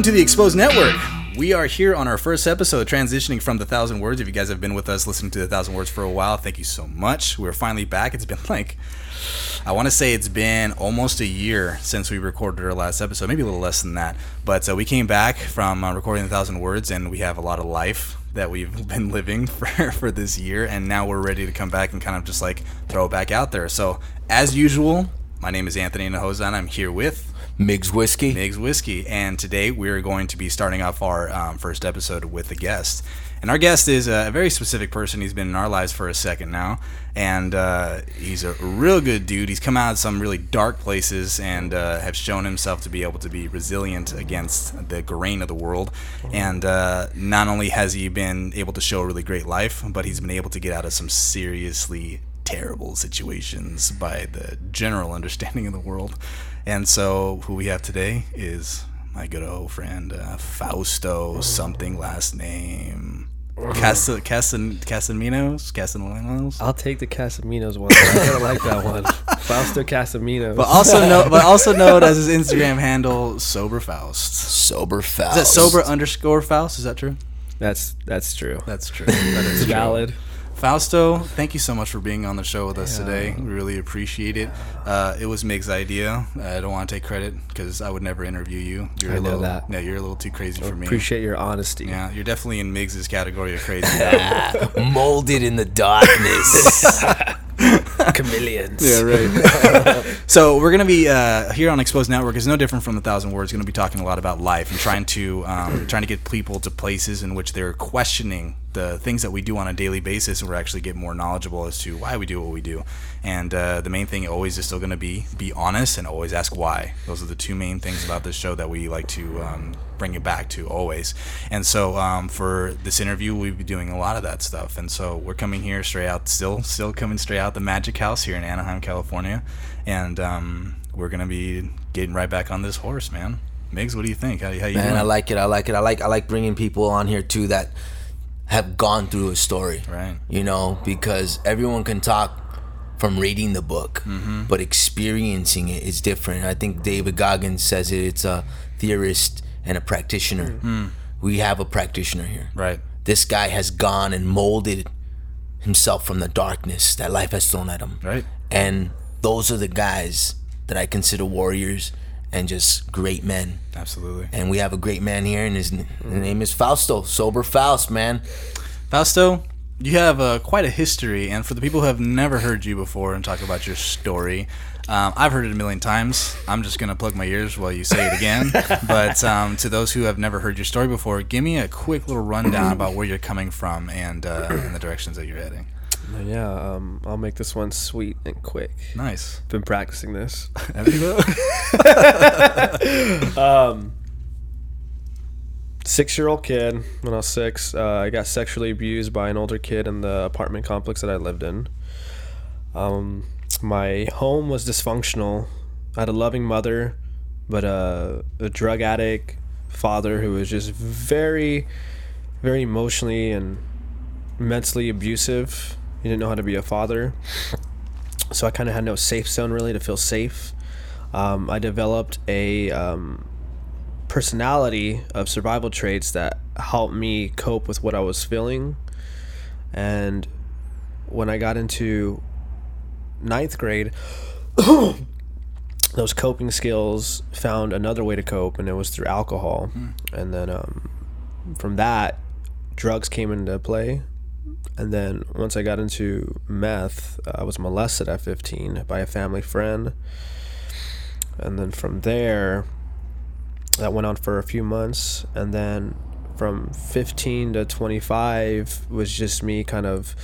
Welcome to the Exposed Network. We are here on our first episode, transitioning from the Thousand Words. If you guys have been with us listening to the Thousand Words for a while, thank you so much. We're finally back. It's been like, I want to say it's been almost a year since we recorded our last episode, maybe a little less than that. But uh, we came back from uh, recording the Thousand Words, and we have a lot of life that we've been living for, for this year, and now we're ready to come back and kind of just like throw it back out there. So, as usual, my name is Anthony Nahozan. I'm here with Migs Whiskey. Migs Whiskey, and today we're going to be starting off our um, first episode with a guest. And our guest is a very specific person. He's been in our lives for a second now, and uh, he's a real good dude. He's come out of some really dark places and uh, have shown himself to be able to be resilient against the grain of the world. And uh, not only has he been able to show a really great life, but he's been able to get out of some seriously terrible situations by the general understanding of the world. And so, who we have today is my good old friend uh, Fausto, something last name. Casa, Casan, Casaminos? Casaminos? I'll take the Casaminos one. I kind of like that one. Fausto Casaminos. But also know, but also known as his Instagram handle, Sober Faust. Sober Faust. Is that sober underscore Faust? Is that true? that's that's true. That's true. That is It's true. valid. Fausto, thank you so much for being on the show with us today. We really appreciate it. Uh, it was Mig's idea. I don't want to take credit because I would never interview you. You're I a know little, that. Yeah, you're a little too crazy for me. Appreciate your honesty. Yeah, you're definitely in Migs's category of crazy. Molded in the darkness. Chameleons. Yeah, right. so we're gonna be uh, here on Exposed Network is no different from the Thousand Words. Going to be talking a lot about life and trying to um, trying to get people to places in which they're questioning the things that we do on a daily basis, and we're actually get more knowledgeable as to why we do what we do. And uh, the main thing always is still going to be be honest and always ask why. Those are the two main things about this show that we like to um, bring it back to always. And so um, for this interview, we'll be doing a lot of that stuff. And so we're coming here straight out, still still coming straight out the Magic House here in Anaheim, California, and um, we're gonna be getting right back on this horse, man. Migs, what do you think? How, how you Man, doing? I like it. I like it. I like I like bringing people on here too that have gone through a story. Right. You know, because everyone can talk from reading the book, Mm-hmm. but experiencing it is different. I think David Goggins says it. It's a theorist and a practitioner. We have a practitioner here. right. This guy has gone and molded himself from the darkness that life has thrown at him. Right. And those are the guys that I consider warriors and just great men. Absolutely. And we have a great man here, and his, his name is Fausto, Sober Faust, man. Fausto, you have uh, quite a history, and for the people who have never heard you before and talk about your story, um, I've heard it a million times. I'm just gonna plug my ears while you say it again. but um, to those who have never heard your story before, give me a quick little rundown about where you're coming from and uh, and the directions that you're heading. Yeah. Um, I'll make this one sweet and quick. Nice. Been practicing this. Have you though? Six year old kid. When I was six, uh, I got sexually abused by an older kid in the apartment complex that I lived in. Um, my home was dysfunctional. I had a loving mother, but a, a drug addict father who was just very, very emotionally and mentally abusive. He didn't know how to be a father. So I kind of had no safe zone really to feel safe. Um, I developed a um, personality of survival traits that helped me cope with what I was feeling. And when I got into ninth grade, those coping skills found another way to cope, and it was through alcohol. And then um, from that, drugs came into play. And then once I got into meth, I was molested at 15 by a family friend. And then from there, that went on for a few months. And then from 15 to 25 was just me kind of,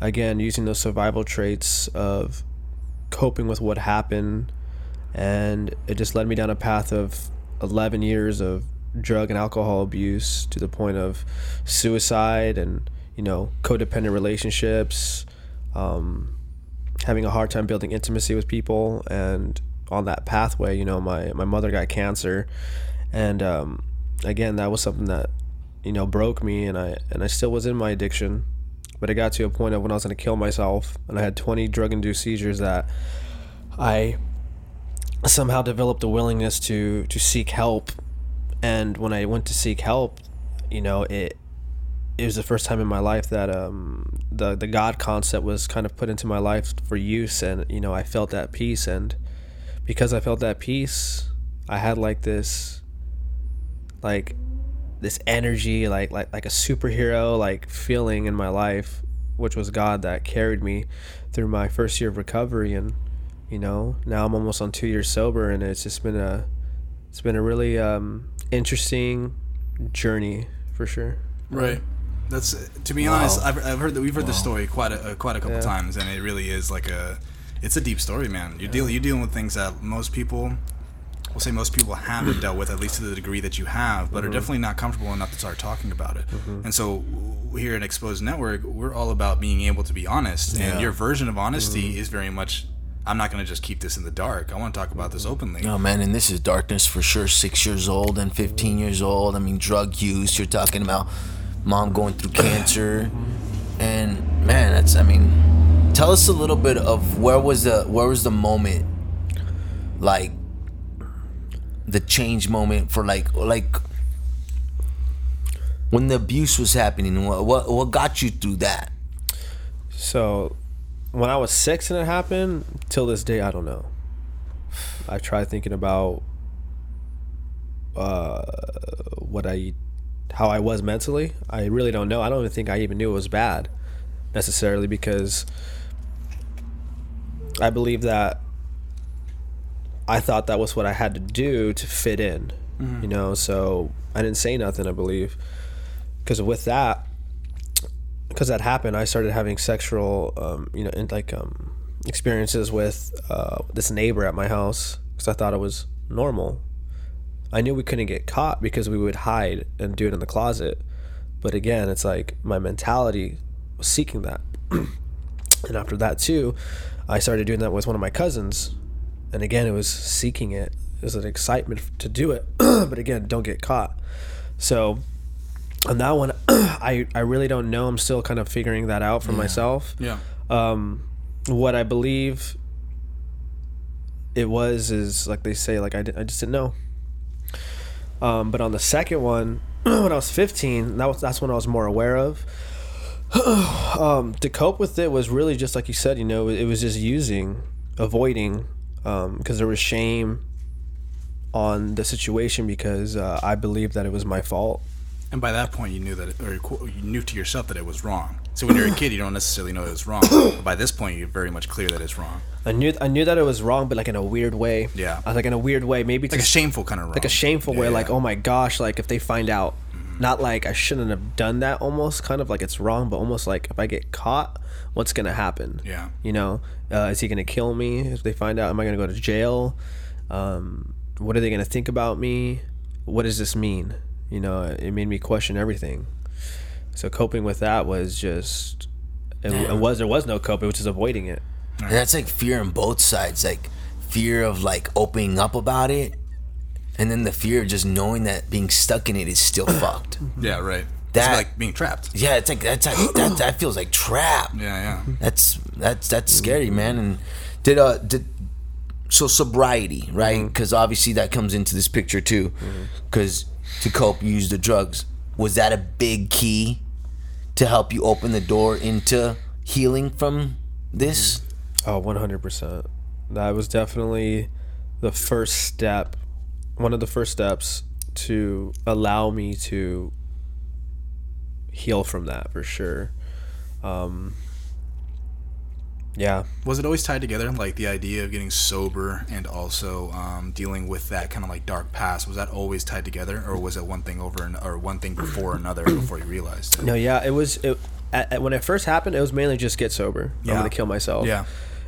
again, using those survival traits of coping with what happened. And it just led me down a path of 11 years of drug and alcohol abuse to the point of suicide and, you know, codependent relationships, um, having a hard time building intimacy with people. And on that pathway, you know, my, my mother got cancer. And um, again, that was something that, you know, broke me. And I, and I still was in my addiction. But it got to a point of when I was going to kill myself. And I had 20 drug induced seizures that I somehow developed a willingness to to seek help and when I went to seek help, you know, it it was the first time in my life that um, the the God concept was kind of put into my life for use, and you know, I felt that peace, and because I felt that peace, I had like this, like this energy, like like like a superhero like feeling in my life, which was God that carried me through my first year of recovery, and you know, now I'm almost on two years sober, and it's just been a it's been a really um, interesting journey for sure. Right. That's to be honest. I've, I've heard that we've heard the story quite a uh, quite a couple Yeah. times, and it really is like a it's a deep story, man. You're dealing you're dealing with things that most people, we'll say most people haven't dealt with, at least to the degree that you have, but are mm-hmm. definitely not comfortable enough to start talking about it. Mm-hmm. And so here at Exposed Network, we're all about being able to be honest, Yeah. and your version of honesty mm-hmm. is very much. I'm not going to just keep this in the dark. I want to talk about this openly. Oh man, and this is darkness for sure. Six years old and 15 years old. I mean, drug use. You're talking about mom going through cancer, and man, that's. I mean, tell us a little bit of where was the where was the moment, like the change moment for like like when the abuse was happening. What what what got you through that? So, when I was six and it happened, till this day, I don't know. I tried thinking about uh, what I, how I was mentally. I really don't know. I don't even think I even knew it was bad, necessarily, because I believe that I thought that was what I had to do to fit in, you know. So I didn't say nothing. I believe, because with that, because that happened, I started having sexual, um, you know, in, like um, experiences with uh, this neighbor at my house because I thought it was normal. I knew we couldn't get caught because we would hide and do it in the closet. But again, it's like my mentality was seeking that. and after that too, I started doing that with one of my cousins. And again, it was seeking it. It was an excitement to do it. but again, don't get caught. So on that one, I, I really don't know. I'm still kind of figuring that out for myself. Yeah. Um, what I believe it was is like they say, like I, di- I just didn't know. Um, but on the second one, when I was 15, that was that's when I was more aware of. um, to cope with it was really just like you said, you know, it was just using, avoiding, because there was shame on the situation because uh, I believed that it was my fault. And by that point, you knew that, it, or you knew to yourself that it was wrong. So when you're a kid, you don't necessarily know it was wrong. But by this point, you're very much clear that it's wrong. I knew I knew that it was wrong, but like in a weird way. Yeah. I was like in a weird way, maybe Like a shameful kind of wrong. like a shameful way Yeah, like oh my gosh like if they find out not like i shouldn't have done that almost kind of like it's wrong but almost like if i get caught what's gonna happen? Yeah. you know uh, is he gonna kill me if they find out? Am i gonna go to jail? Um, what are they gonna think about me? What does this mean? You know it made me question everything. So coping with that was just it, it was there was no coping, it was just avoiding it. And that's like fear on both sides, like fear of like opening up about it, and then the fear of just knowing that being stuck in it is still fucked. Mm-hmm. Yeah, right. That- it's like being trapped. Yeah, it's like that's like, that that feels like trap. Yeah, yeah. That's that's that's scary, man. And did uh did so sobriety, right? Mm-hmm. Because obviously that comes into this picture too. Mm-hmm. Because to cope, you use the drugs. Was that a big key to help you open the door into healing from this? Oh, 100%. That was definitely the first step, one of the first steps to allow me to heal from that for sure. Um, yeah. Was it always tied together, like the idea of getting sober and also um, dealing with that kind of like dark past? Was that always tied together, or was it one thing over and or one thing before another before you realized it? No, yeah, it was, it, at, at- when it first happened, it was mainly just get sober. I'm Yeah. going to kill myself. Yeah.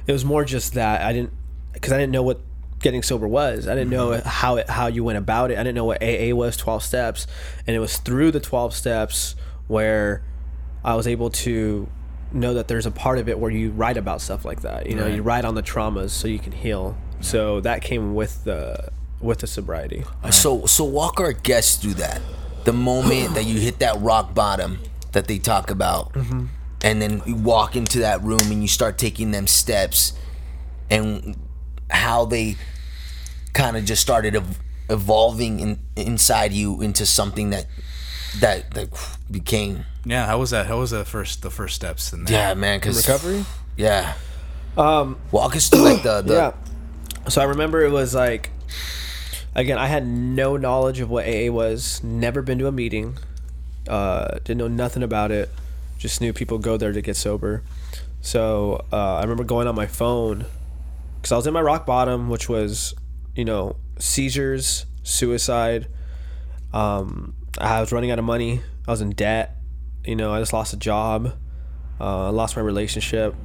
It was more just that I didn't, because I didn't know what getting sober was. I didn't know Mm-hmm. how it, how you went about it. I didn't know what AA was, 12 steps. And it was through the 12 steps where I was able to know that there's a part of it where you write about stuff like that. You know, Right. you write on the traumas so you can heal. So that came with the with the sobriety. So so walk our guests through that. The moment that you hit that rock bottom that they talk about. And then you walk into that room and you start taking them steps and how they kind of just started ev- evolving in, inside you into something that that that became Yeah, how was that? How was the first the first steps in there? yeah man because recovery. yeah um walk us through like the, the yeah. So I remember it was like, again, I had no knowledge of what AA was. Never been to a meeting. Uh, didn't know nothing about it. Just knew people go there to get sober. So uh, I remember going on my phone because I was in my rock bottom, which was, you know, seizures, suicide. Um, I was running out of money. I was in debt. You know, I just lost a job. Uh, I lost my relationship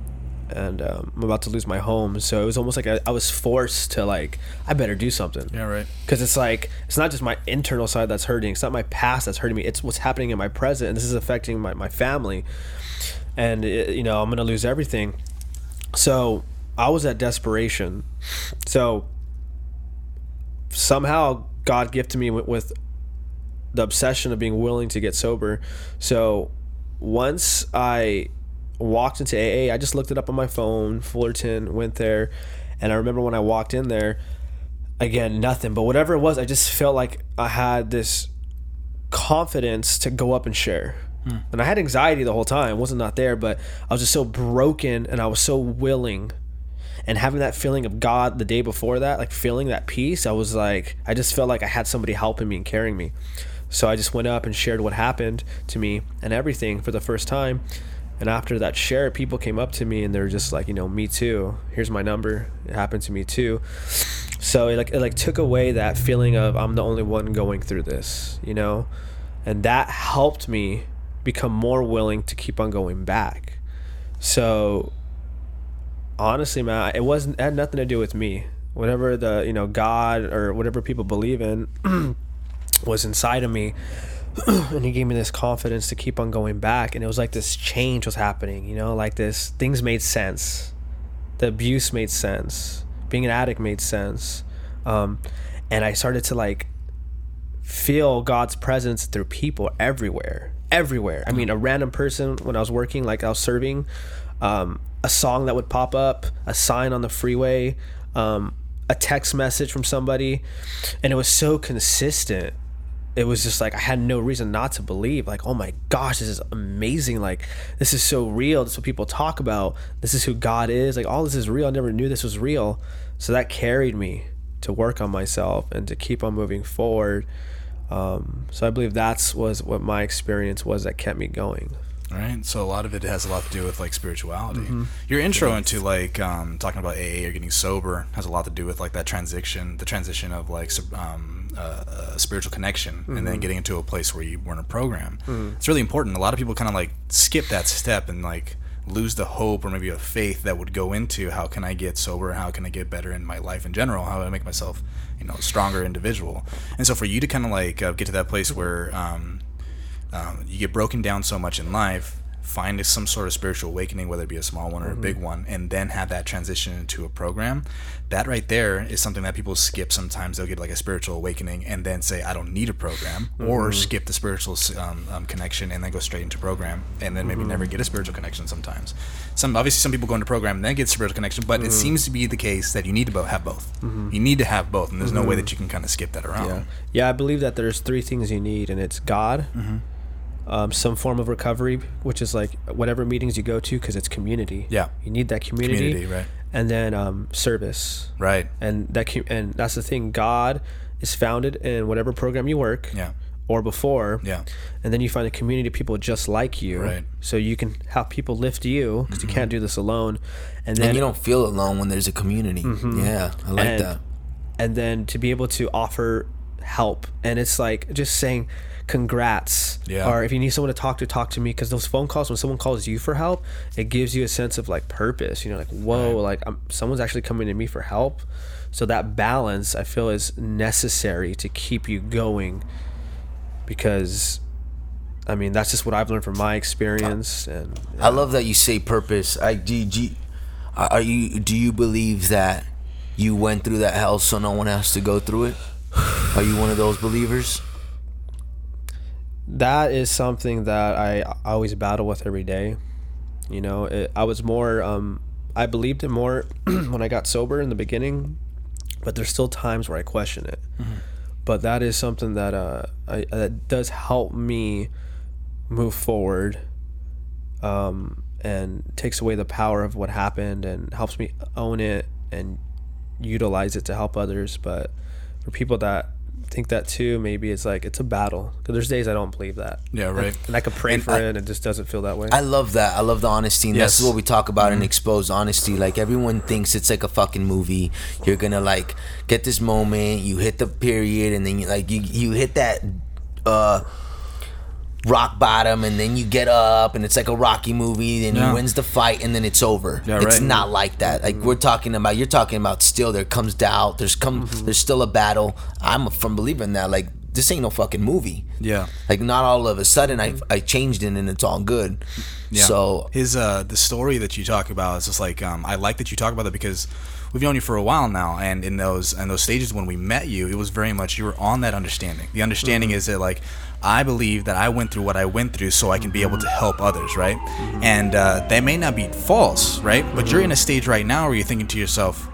and um, I'm about to lose my home. So it was almost like I, I was forced to like, I better do something. Yeah, right. Because it's like it's not just my internal side that's hurting. It's not my past that's hurting me. It's what's happening in my present, and this is affecting my, my family. And it, you know I'm gonna lose everything. So I was at desperation. So somehow God gifted me with, with the obsession of being willing to get sober. So once I walked into AA, I just looked it up on my phone, Fullerton, went there, and I remember when I walked in there, again, nothing, but whatever it was, I just felt like I had this confidence to go up and share. Hmm. And I had anxiety the whole time. Wasn't not there, but I was just so broken and I was so willing. And having that feeling of God the day before that, like feeling that peace, I was like, I just felt like I had somebody helping me and carrying me. So I just went up and shared what happened to me and everything for the first time. And after that share, people came up to me and they're just like, you know, me too. Here's my number. It happened to me too. So it like it like took away that feeling of I'm the only one going through this, you know? And that helped me become more willing to keep on going back. So honestly, man, it wasn't it had nothing to do with me. Whatever the, you know, God or whatever people believe in was inside of me. And he gave me this confidence to keep on going back. And it was like this change was happening you know like this things made sense. The abuse made sense. Being an addict made sense. Um, and i started to like feel god's presence through people everywhere everywhere. I mean a random person when i was working like i was serving um, a song that would pop up a sign on the freeway um, a text message from somebody and it was so consistent it was just like I had no reason not to believe. Like, oh my gosh, this is amazing. Like, this is so real. This is what people talk about. This is who God is. Like, all this is real. I never knew this was real. So that carried me to work on myself and to keep on moving forward. Um, so I believe that's was what my experience was that kept me going. Right. So a lot of it has a lot to do with like spirituality. Mm-hmm. Your intro into like um, talking about AA or getting sober has a lot to do with like that transition, the transition of like um, uh, a spiritual connection, and Mm-hmm. then getting into a place where you were in a program. It's really important. A lot of people kind of like skip that step and like lose the hope or maybe a faith that would go into how can I get sober, how can I get better in my life in general, how do I make myself, you know, a stronger individual. And so for you to kind of like uh, get to that place where um, um, you get broken down so much in life find some sort of spiritual awakening whether it be a small one or a mm-hmm. big one and then have that transition into a program that right there is something that people skip sometimes. They'll get like a spiritual awakening and then say i don't need a program or mm-hmm. skip the spiritual um, um, connection and then go straight into program and then maybe never mm-hmm. get a spiritual connection sometimes. Some obviously some people go into program and then get spiritual connection but it seems to be the case that you need to bo- have both. You need to have both and there's no way that you can kind of skip that around. Yeah. Yeah, I believe that there's three things you need, and it's God, um, some form of recovery, which is like whatever meetings you go to, because it's community. Yeah. You need that community. Community, right. And then um, service. right And that and that's the thing. God is founded in whatever program you work. yeah Or before. yeah And then you find a community of people just like you. Right. So you can have people lift you because you can't do this alone. And then and you don't feel alone when there's a community yeah i like And- that and then to be able to offer help and it's like just saying congrats Yeah. or if you need someone to talk to talk to me because those phone calls when someone calls you for help it gives you a sense of like purpose you know like whoa like I'm, someone's actually coming to me for help so that balance i feel is necessary to keep you going because i mean that's just what i've learned from my experience and I love that you say purpose. I do. do you- are you? Do you believe that you went through that hell so no one has to go through it? Are you one of those believers? That is something that I I always battle with every day. You know, it, I was more, um, I believed it more when I got sober in the beginning, but there's still times where I question it. but that is something that uh I, that does help me move forward um and takes away the power of what happened and helps me own it and utilize it to help others but for people that think that too maybe it's like it's a battle because there's days i don't believe that Yeah, right. and i could pray And for I- it and it just doesn't feel that way I love that. I love the honesty, and Yes. Mm-hmm. that's what we talk about in exposed honesty. Like everyone thinks it's like a fucking movie. You're gonna like get this moment, you hit the period, and then you like you you hit that uh rock bottom, and then you get up, and it's like a Rocky movie. and Yeah. he wins the fight, and then it's over. Yeah, it's right. not like that. Like we're talking about. You're talking about still. There comes doubt. There's come. Mm-hmm. There's still a battle. I'm a firm believer in that. Like this ain't no fucking movie. Yeah. Like not all of a sudden I I changed it and it's all good. Yeah. So his uh the story that you talk about is just like um I like that you talk about that because we've known you for a while now and in those and those stages when we met you it was very much you were on that understanding. The understanding is that like I believe that I went through what I went through so I can be able to help others, right? And uh, that may not be false, right? But you're in a stage right now where you're thinking to yourself,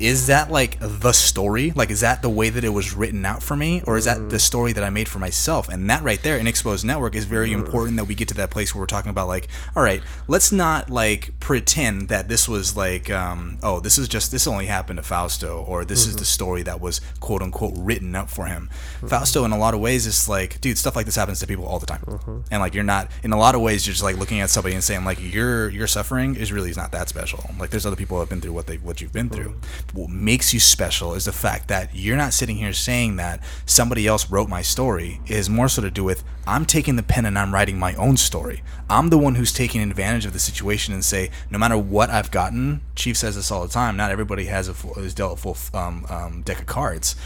is that like the story? Like, is that the way that it was written out for me, or is that the mm. story that I made for myself? And that right there in Exposed Network is very mm. important that we get to that place where we're talking about like, all right, let's not like pretend that this was like, um, oh, this is just this only happened to Fausto, or this is the mm-hmm. story that was quote unquote written up for him. Mm-hmm. Fausto, in a lot of ways, is like, dude, stuff like this happens to people all the time, mm-hmm. and like you're not in a lot of ways, you're just like looking at somebody and saying like, your your suffering is really not that special. Like, there's other people who have been through what they what you've been through what makes you special is the fact that you're not sitting here saying that somebody else wrote my story. It is more so to do with i'm taking the pen and i'm writing my own story. I'm the one who's taking advantage of the situation and say no matter what i've gotten chief says this all the time not everybody has a full, is dealt a full um, um, deck of cards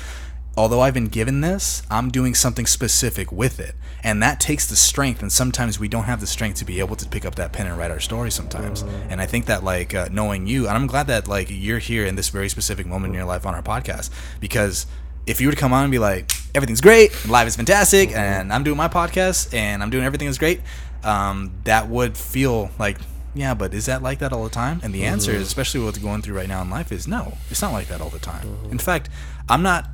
although I've been given this, I'm doing something specific with it. And that takes the strength. And sometimes we don't have the strength to be able to pick up that pen and write our story sometimes. And I think that, like, uh, knowing you, and I'm glad that, like, you're here in this very specific moment in your life on our podcast because if you were to come on and be like, everything's great, life is fantastic, and I'm doing my podcast and I'm doing everything is great, um, that would feel like, yeah, but is that like that all the time? And the answer is, especially what's going through right now in life, is no, it's not like that all the time. In fact, I'm not,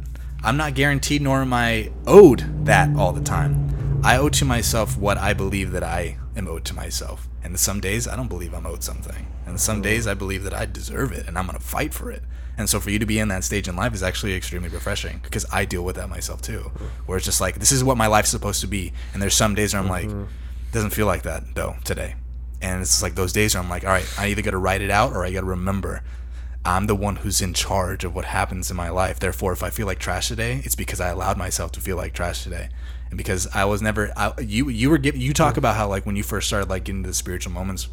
I'm not guaranteed, nor am I owed that all the time. I owe to myself what I believe that I am owed to myself. And some days I don't believe I'm owed something, and some days I believe that I deserve it, and I'm gonna fight for it. And so for you to be in that stage in life is actually extremely refreshing because I deal with that myself too. Where it's just like this is what my life's supposed to be, and there's some days where I'm like, mm-hmm. doesn't feel like that though today. And it's like those days where I'm like, all right, I either got to write it out or I got to remember I'm the one who's in charge of what happens in my life. Therefore, if I feel like trash today, it's because I allowed myself to feel like trash today, and because I was never. I, you you were giving you talk about how like when you first started like getting into the spiritual moments,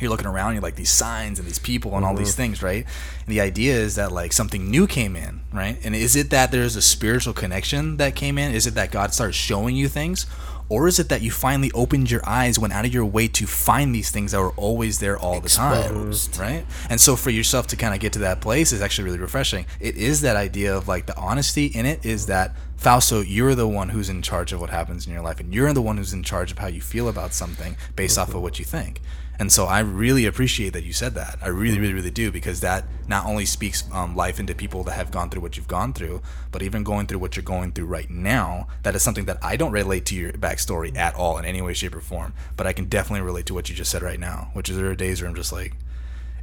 you're looking around, you're like these signs and these people and all these mm-hmm. things, right? And the idea is that like something new came in, right? And is it that there's a spiritual connection that came in? Is it that God starts showing you things? Or is it that you finally opened your eyes, went out of your way to find these things that were always there all the time, right? And so for yourself to kind of get to that place is actually really refreshing. It is that idea of like the honesty in it is that Fausto, you're the one who's in charge of what happens in your life, and you're the one who's in charge of how you feel about something based off mm-hmm. of what you think. And so I really appreciate that you said that. I really, really, really do because that not only speaks um, life into people that have gone through what you've gone through, but even going through what you're going through right now. That is something that I don't relate to your backstory at all in any way, shape, or form. But I can definitely relate to what you just said right now, which is there are days where I'm just like,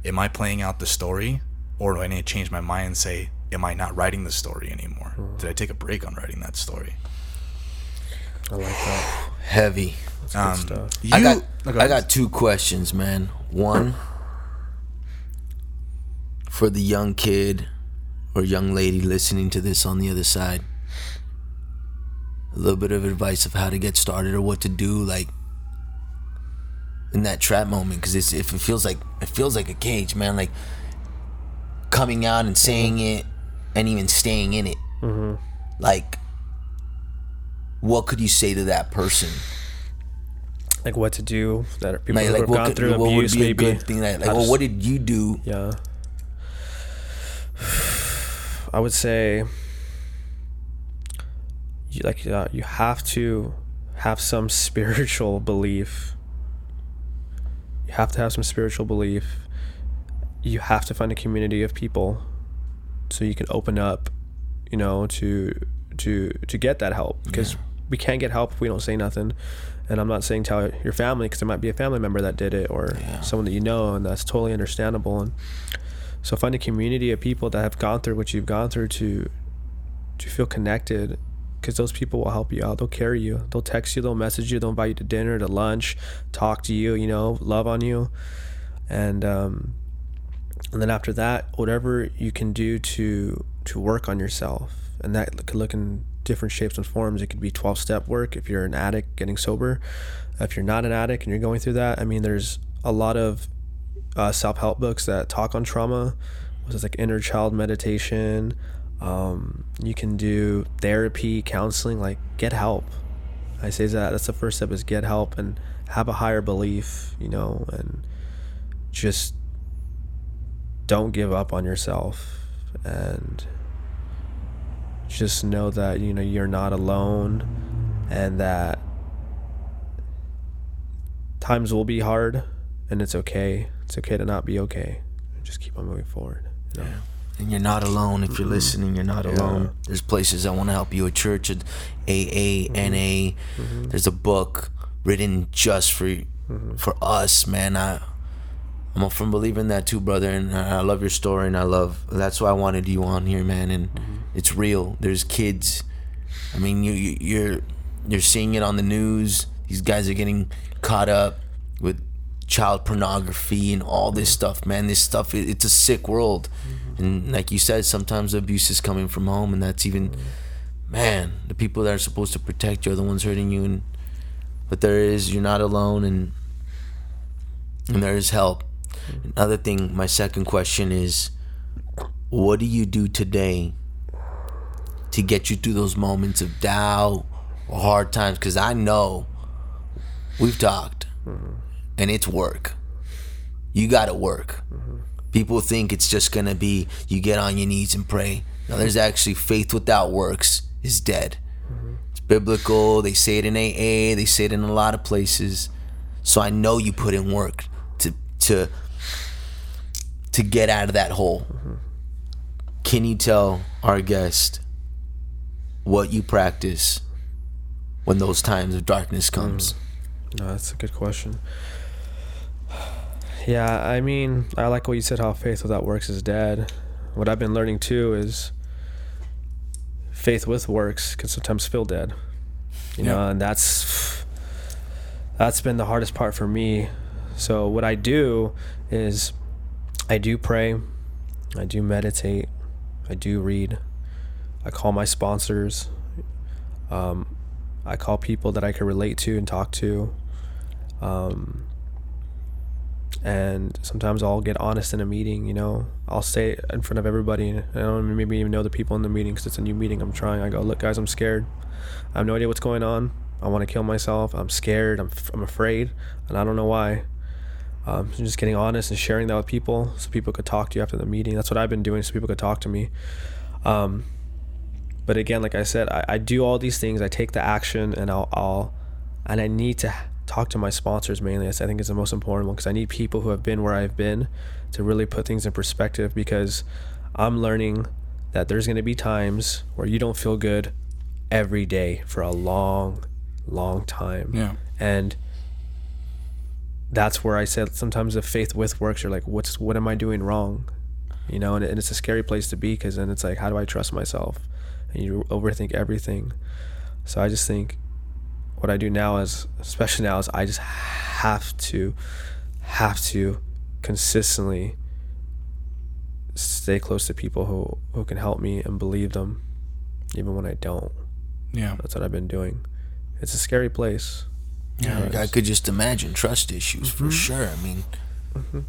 am I playing out the story, or do I need to change my mind and say, am I not writing the story anymore? Did I take a break on writing that story? I like that. heavy. That's Um, stuff. You, I got go I got two questions, man. One for the young kid or young lady listening to this on the other side. A little bit of advice of how to get started or what to do, like in that trap moment, because it's if it feels like it feels like a cage, man. Like coming out and saying it, and even staying in it. Like, what could you say to that person? Like what to do that people Like, who like have gone could, through what would abuse, be a maybe. good thing? Like, like well, what did you do? Yeah. I would say you like uh, you have to have some spiritual belief. You have to have some spiritual belief. You have to find a community of people so you can open up, you know, to to to get that help because we can't get help if we don't say nothing. And I'm not saying tell your family because there might be a family member that did it or Yeah. someone that you know, and that's totally understandable. And so find a community of people that have gone through what you've gone through to to feel connected because those people will help you out. They'll carry you. They'll text you. They'll message you. They'll invite you to dinner, to lunch, talk to you. You know, love on you, and um, and then after that, whatever you can do to to work on yourself, and that could look in different shapes and forms. It could be twelve step work if you're an addict getting sober. If you're not an addict and you're going through that, I mean, there's a lot of uh, self help books that talk on trauma. Was like inner child meditation. Um, you can do therapy, counseling. Like get help. I say that that's the first step is get help and have a higher belief. You know, and just don't give up on yourself and just know that you know you're not alone and that times will be hard and it's okay it's okay to not be okay just keep on moving forward you know? And you're not alone. If you're mm-hmm. listening, you're not alone. There's places that want to help you. A church, at AA, NA. There's a book written just for mm-hmm. for us, man. I I'm a firm believer in that too, brother. And I I love your story, and I love that's why I wanted you on here, man. And mm-hmm. It's real. There's kids. I mean, you, you you're you're seeing it on the news. These guys are getting caught up with child pornography and all this stuff, man. This stuff, it, it's a sick world. Mm-hmm. And like you said, sometimes the abuse is coming from home, and that's even, man, the people that are supposed to protect you are the ones hurting you. And but there is, you're not alone, and and there is help. Mm-hmm. Another thing, my second question is, what do you do today to get you through those moments of doubt or hard times? Because I know we've talked, mm-hmm. and it's work. You got to work. Mm-hmm. People think it's just gonna be you get on your knees and pray. No, there's actually faith without works is dead. Mm-hmm. It's biblical. They say it in AA. They say it in a lot of places. So I know you put in work to to to get out of that hole. Can you tell our guest what you practice when those times of darkness hmm. comes? no that's a good question. Yeah i mean i like what you said how faith without works is dead. What i've been learning too is faith with works can sometimes feel dead you know and that's that's been the hardest part for me. So what i do is i do pray i do meditate i do read i call my sponsors um, i call people that i can relate to and talk to um, and sometimes I'll get honest in a meeting. You know, I'll say it in front of everybody. and I don't maybe even know the people in the meeting because it's a new meeting. I'm trying. I go, look, guys, I'm scared. I have no idea what's going on. I want to kill myself. I'm scared. I'm, f- I'm afraid, and I don't know why. Um, so just getting honest and sharing that with people, so people could talk to you after the meeting. That's what I've been doing, so people could talk to me. Um, but again, like I said, I, I do all these things. I take the action, and I'll, I'll and I need to talk to my sponsors mainly. I think it's the most important one because I need people who have been where I've been to really put things in perspective because I'm learning that there's going to be times where you don't feel good every day for a long, long time. Yeah. And that's where I said sometimes the faith with works. You're like, what's what am I doing wrong? You know, and, and it's a scary place to be because then it's like, how do I trust myself? And you overthink everything. So I just think what I do now is, especially now, is I just have to, have to consistently stay close to people who, who can help me and believe them, even when I don't. Yeah. That's what I've been doing. It's a scary place. Yeah, I could just imagine trust issues for mm-hmm. sure. I mean,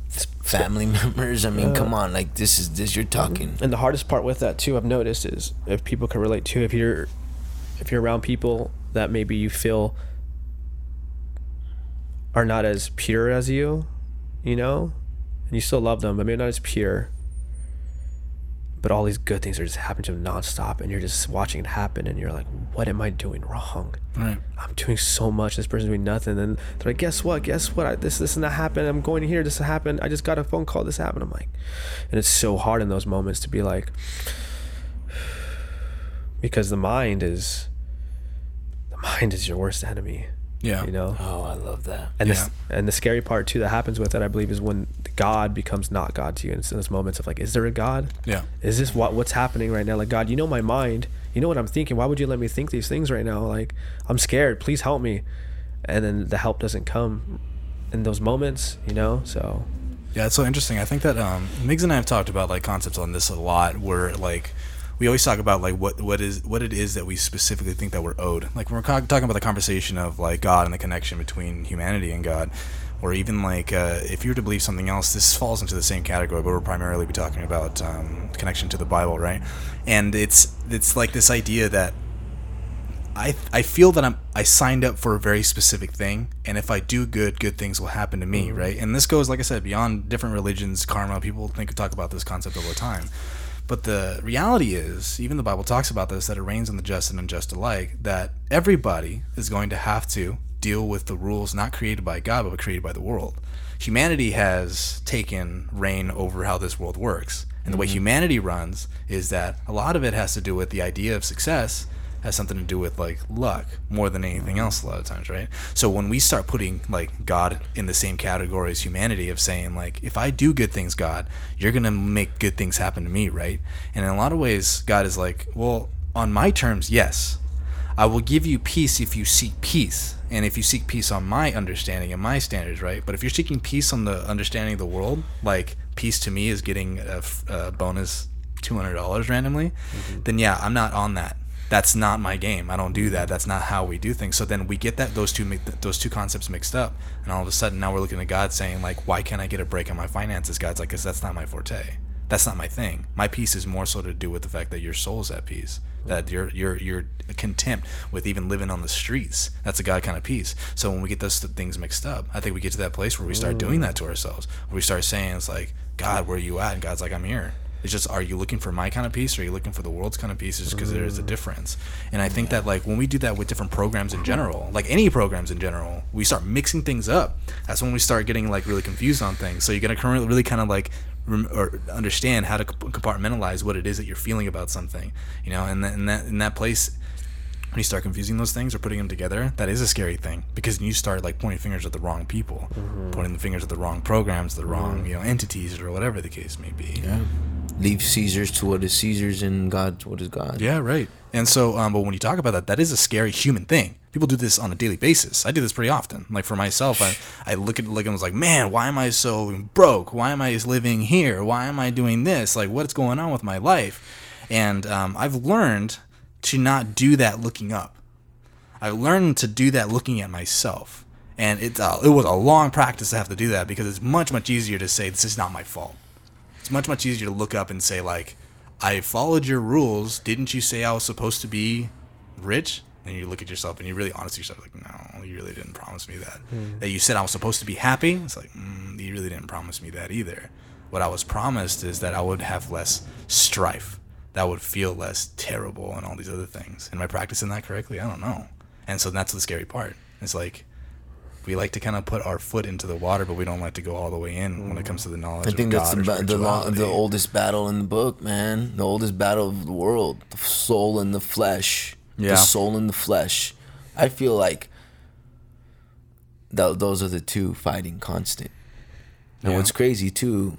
it's family members. I mean, come on, like this is this you're talking. And the hardest part with that too, I've noticed, is if people can relate to, if you're, if you're around people that maybe you feel are not as pure as you, you know, and you still love them, but maybe not as pure. But all these good things are just happening to them nonstop, and you're just watching it happen, and you're like, "What am I doing wrong? Right. I'm doing so much. This person's doing nothing." And they're like, "Guess what? Guess what? I, this, this, and that happened. I'm going here. This happened. I just got a phone call. This happened." I'm like, and it's so hard in those moments to be like, because the mind is the mind is your worst enemy. Yeah. You know. Oh, I love that. And Yeah. this and the scary part too that happens with it, I believe, is when God becomes not God to you. And it's in those moments of like, is there a God? Yeah. Is this what what's happening right now? Like God, you know my mind. You know what I'm thinking. Why would you let me think these things right now? Like I'm scared. Please help me. And then the help doesn't come in those moments. You know. So Yeah, it's so interesting. I think that um, Migs and I have talked about like concepts on this a lot, where like we always talk about like what what is what it is that we specifically think that we're owed. Like when we're co- talking about the conversation of like God and the connection between humanity and God, or even like uh, if you were to believe something else, this falls into the same category, but we're primarily be talking about um, connection to the Bible, right? And it's it's like this idea that I I feel that I'm I signed up for a very specific thing, and if I do good, good things will happen to me, right? And this goes, like I said, beyond different religions, karma. People think talk about this concept all the time, but the reality is, even the Bible talks about this, that it rains on the just and unjust alike. That everybody is going to have to deal with the rules not created by God, but created by the world. Humanity has taken reign over how this world works. And the way mm-hmm. humanity runs is that a lot of it has to do with the idea of success has something to do with like luck more than anything else a lot of times right so when we start putting like god in the same category as humanity of saying like if i do good things god you're gonna make good things happen to me right and in a lot of ways god is like well on my terms yes I will give you peace if you seek peace, and if you seek peace on my understanding and my standards, right? But if you're seeking peace on the understanding of the world, like peace to me is getting a bonus two hundred dollars randomly, mm-hmm. then yeah, I'm not on that. That's not my game. I don't do that. That's not how we do things. So then we get that those two those two concepts mixed up, and all of a sudden now we're looking at God saying like, why can't I get a break on my finances? God's like, because that's not my forte. That's not my thing. My peace is more so to do with the fact that your soul's at peace. That you're you're you're content with even living on the streets. That's a God kind of peace. So when we get those things mixed up, I think we get to that place where we start doing that to ourselves. Where we start saying it's like, God, where are you at? And God's like, I'm here. It's just, are you looking for my kind of peace, or are you looking for the world's kind of peace? Just because there is a difference. And I think that like when we do that with different programs in general, like any programs in general, we start mixing things up. That's when we start getting like really confused on things. So you're gonna currently really kind of like or understand how to compartmentalize what it is that you're feeling about something. You know, and that in that in that place when you start confusing those things or putting them together, that is a scary thing because you start like pointing fingers at the wrong people, pointing the fingers at the wrong programs, the wrong you know entities or whatever the case may be. Yeah. Leave Caesar's to what is Caesar's and God to what is God. Yeah, right. And so, um, but when you talk about that, that is a scary human thing. People do this on a daily basis. I do this pretty often. Like for myself, I, I look at like I was like, man, why am I so broke? Why am I living here? Why am I doing this? Like, what's going on with my life? And um, I've learned to not do that looking up. I learned to do that looking at myself. And it, uh, it was a long practice to have to do that because it's much, much easier to say, this is not my fault. It's much, much easier to look up and say, like, I followed your rules. Didn't you say I was supposed to be rich? And you look at yourself and you really honest yourself, like, no, you really didn't promise me that. That you said I was supposed to be happy. It's like, mm, you really didn't promise me that either. What I was promised is that I would have less strife, that would feel less terrible, and all these other things. Am I practicing that correctly? I don't know. And so that's the scary part. It's like we like to kind of put our foot into the water, but we don't like to go all the way in when it comes to the knowledge I think of that's the, ba- the, long, the oldest battle in the book, man. The oldest battle of the world. The soul and the flesh. Yeah. The soul and the flesh. I feel like th- those are the two fighting constant. And Yeah. what's crazy too,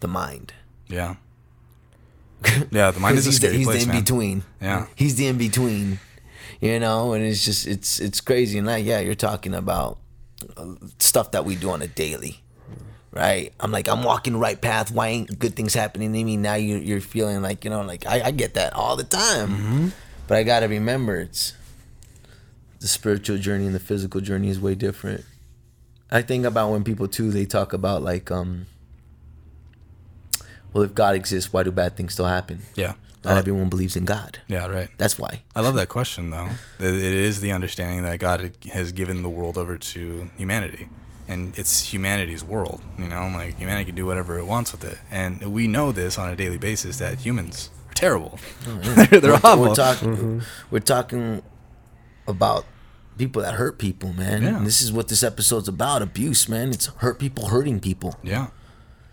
the mind. Yeah. Yeah, the mind is a scary the, he's place, the in man. between. Yeah. He's the in between. You know, and it's just it's it's crazy. And like, yeah, you're talking about uh, stuff that we do on a daily. Right, I'm like I'm walking the right path. Why ain't good things happening to me? Now you, you're feeling like you know, like I, I get that all the time, Mm-hmm. but I gotta remember it's the spiritual journey and the physical journey is way different. I think about when people too they talk about like um, well, if God exists, why do bad things still happen? Yeah. Not Uh, everyone believes in God. yeah, right. That's why. I love that question, though. It it is the understanding that God has given the world over to humanity, and it's humanity's world. You know, like humanity can do whatever it wants with it, and we know this on a daily basis that humans are terrible. they're they're we're, awful. we're talking. We're talking about people that hurt people, man. Yeah. And this is what this episode's about: abuse, man. It's hurt people hurting people. yeah,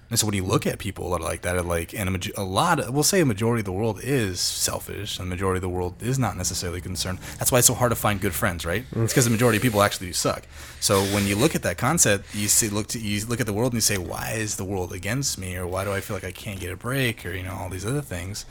And so when you look at people that are like that, are like, and a, maj- a lot, of, we'll say a majority of the world is selfish, and the majority of the world is not necessarily concerned. That's why it's so hard to find good friends, right? Mm. It's because the majority of people actually do suck. So when you look at that concept, you see, look, to, you look at the world and you say, why is the world against me, or why do I feel like I can't get a break, or you know, all these other things.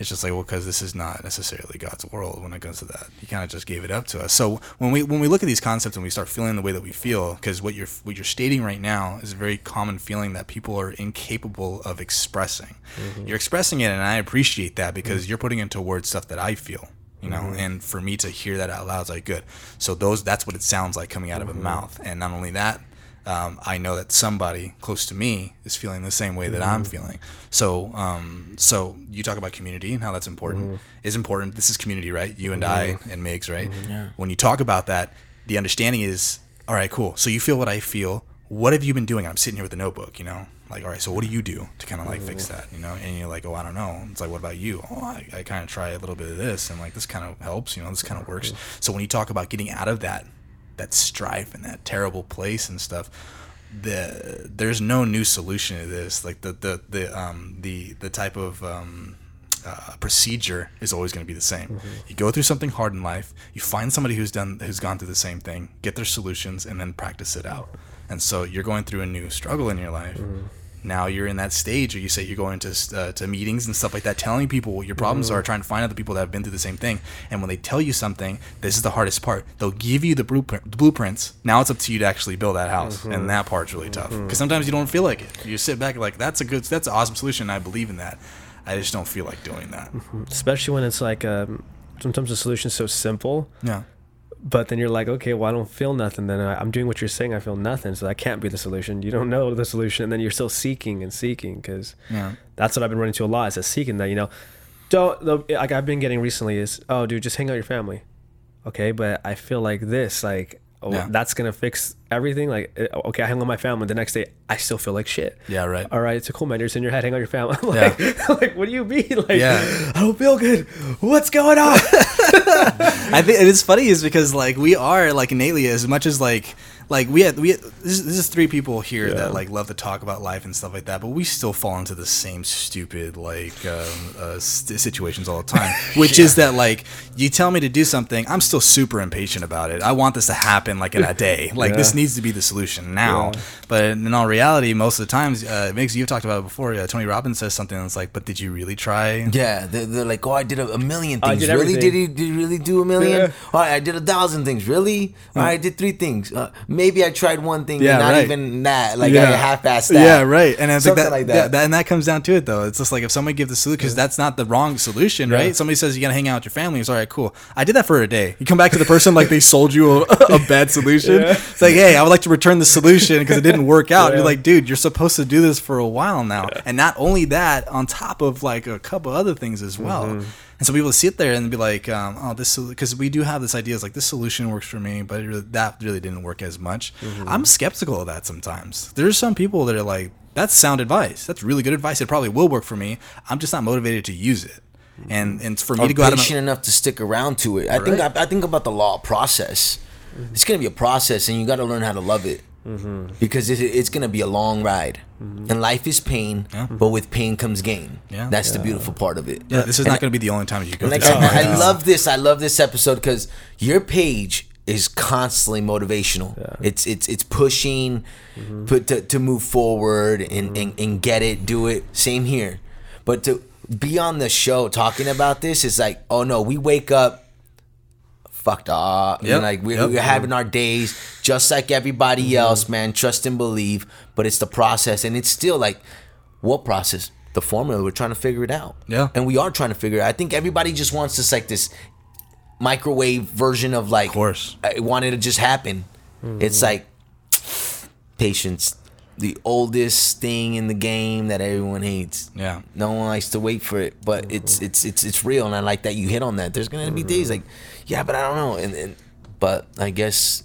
It's just like well, because this is not necessarily God's world when it comes to that. He kind of just gave it up to us. So when we when we look at these concepts and we start feeling the way that we feel, because what you're what you're stating right now is a very common feeling that people are incapable of expressing. Mm-hmm. You're expressing it, and I appreciate that because mm. you're putting into words stuff that I feel. You know, mm-hmm. and for me to hear that out loud is like good. So those that's what it sounds like coming out of a mm-hmm. mouth, and not only that, um, I know that somebody close to me is feeling the same way that I'm mm-hmm. feeling. So, um, so you talk about community and how that's important. Mm-hmm. Is important. This is community, right? You and I mm-hmm. and Migs, right? Yeah. When you talk about that, the understanding is, all right, cool. So you feel what I feel. What have you been doing? I'm sitting here with a notebook, you know, like, all right, so what do you do to kind of like fix that, you know? And you're like, oh, I don't know. It's like, what about you? Oh, I, I kind of try a little bit of this, and like this kind of helps, you know, this kind of works. So when you talk about getting out of that that strife and that terrible place and stuff the there's no new solution to this like the the the um the the type of um uh, procedure is always going to be the same. You go through something hard in life, you find somebody who's done who's gone through the same thing, get their solutions, and then practice it out. And so you're going through a new struggle in your life. Now you're in that stage where you say you're going to uh, to meetings and stuff like that, telling people what your problems are, trying to find other people that have been through the same thing. And when they tell you something, this is the hardest part. They'll give you the blueprint, the blueprints. Now it's up to you to actually build that house, and that part's really tough because sometimes you don't feel like it. You sit back like that's a good, that's an awesome solution. I believe in that. I just don't feel like doing that. especially when it's like um, sometimes the solution's so simple Yeah. But then you're like okay well i don't feel nothing. Then I, i'm doing what you're saying i feel nothing. So that can't be the solution. You don't know the solution. And then you're still seeking and seeking because Yeah. that's what i've been running to a lot is that seeking that you know don't like i've been getting recently is oh dude just hang out with your family. Okay but i feel like this like oh, Yeah. that's gonna fix everything like eh, okay i hang on my family the next day i still feel like shit Yeah, right. all right, it's a cool man. You're in your head, hang on your family. like, like, what do you mean? Like, Yeah. I don't feel good. What's going on? I think it's funny is because like we are like innately as much as like like we had we had, this, this is three people here Yeah. that like love to talk about life and stuff like that, but we still fall into the same stupid like um, uh, st- situations all the time. Which is that like you tell me to do something, I'm still super impatient about it. I want this to happen like in a day. Like this needs to be the solution now. Yeah. But in all reality, most of the times, uh, it makes you've talked about it before. Uh, Tony Robbins says something that's like, "But did you really try?" Yeah, they're, they're like, oh, I did a, a million things. did really? Did everything. he, did he really do a million? Yeah. All right, I did a thousand things. Really? All right, I did three things. Uh, maybe I tried one thing, Yeah, and not right. even that. Like I half-assed that. Yeah, right. And I think Something that, like yeah, that. and that comes down to it though. It's just like if somebody gives the solution, because that's not the wrong solution, right? Somebody says you gotta hang out with your family. It's all right, cool. I did that for a day. You come back to the person like they sold you a, a bad solution. It's like, hey, I would like to return the solution because it didn't work out. Yeah. You're like, dude, you're supposed to do this for a while now, and not only that, on top of like a couple other things as well. Mm-hmm. And so people sit there and be like, um, "Oh, this," because we do have this idea, is like this solution works for me, but it really, that really didn't work as much. Mm-hmm. I'm skeptical of that sometimes. There's some people that are like, "That's sound advice. That's really good advice. It probably will work for me. I'm just not motivated to use it." And and for me to go out of patient enough to stick around to it. I think I, I think about the law process. It's gonna be a process, and you got to learn how to love it. Mm-hmm. Because it, it's gonna be a long ride, mm-hmm. and life is pain, but with pain comes gain. Yeah. That's the beautiful part of it. yeah, this is not going to be the only time you go And through like something I, I love this. I love this episode because your page is constantly motivational. It's it's it's pushing, mm-hmm. put to, to move forward and, and and get it, do it. Same here, but to be on the show talking about this is like, oh no, we wake up fucked up. Yep, And like we, yep. we're having our days just like everybody Mm-hmm. else, man. Trust and believe, but it's the process, and it's still like, what process? The formula. We're trying to figure it out. Yeah. and we are trying to figure it. out. I think everybody just wants this like this microwave version of like. Of course. I wanted to just happen. Mm-hmm. It's like patience. The oldest thing in the game that everyone hates. Yeah. No one likes to wait for it, but it's mm-hmm. it's it's it's real, and I like that you hit on that. There's gonna be days mm-hmm. like, yeah, but I don't know, and, and but I guess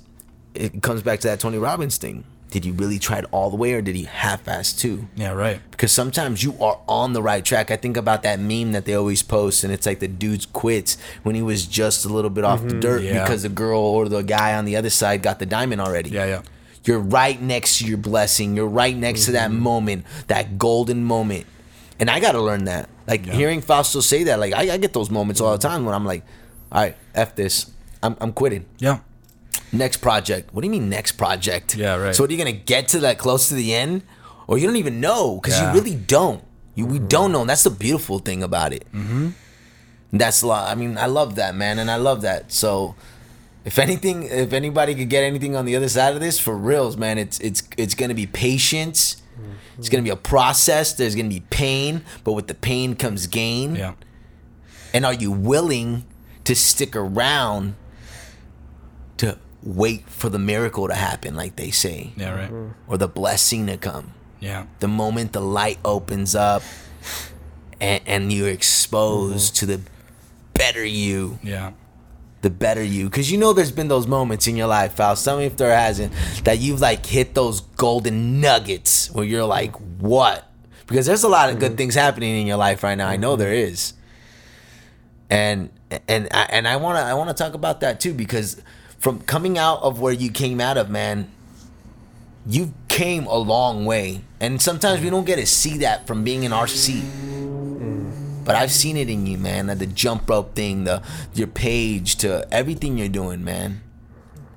it comes back to that Tony Robbins thing. Did he really try it all the way, or did he half-ass too? Yeah, right. Because sometimes you are on the right track. I think about that meme that they always post, and it's like the dude quits when he was just a little bit off the mm-hmm. dirt yeah. because the girl or the guy on the other side got the diamond already. Yeah, yeah. You're right next to your blessing. You're right next to that mm-hmm. moment, that golden moment. And I got to learn that. Like hearing Fausto say that, like I, I get those moments all the time when I'm like, all right, F this. I'm, I'm quitting. Yeah. Next project. What do you mean next project? Yeah, right. So what are you gonna get to that close to the end, or you don't even know because Yeah. you really don't. You we don't know. And that's the beautiful thing about it. Mm-hmm. That's a lot. I mean, I love that man, and I love that. So, if anything, if anybody could get anything on the other side of this, for reals, man, it's it's it's gonna be patience. It's gonna be a process. There's gonna be pain, but with the pain comes gain. Yeah. And are you willing to stick around to wait for the miracle to happen, like they say, Yeah. Right. Mm-hmm. or the blessing to come? Yeah. The moment the light opens up and, and you're exposed mm-hmm. to the better you, Yeah. the better you. Because you know there's been those moments in your life, Faust. Tell me if there hasn't, that you've like hit those golden nuggets where you're like, what? Because there's a lot of good mm-hmm. things happening in your life right now. I know there is. And and I- and I wanna I wanna talk about that too because from coming out of where you came out of, man, you came a long way. And sometimes we don't get to see that from being in our seat. Mm. But I've seen it in you, man. The jump rope thing, the your page, to everything you're doing, man.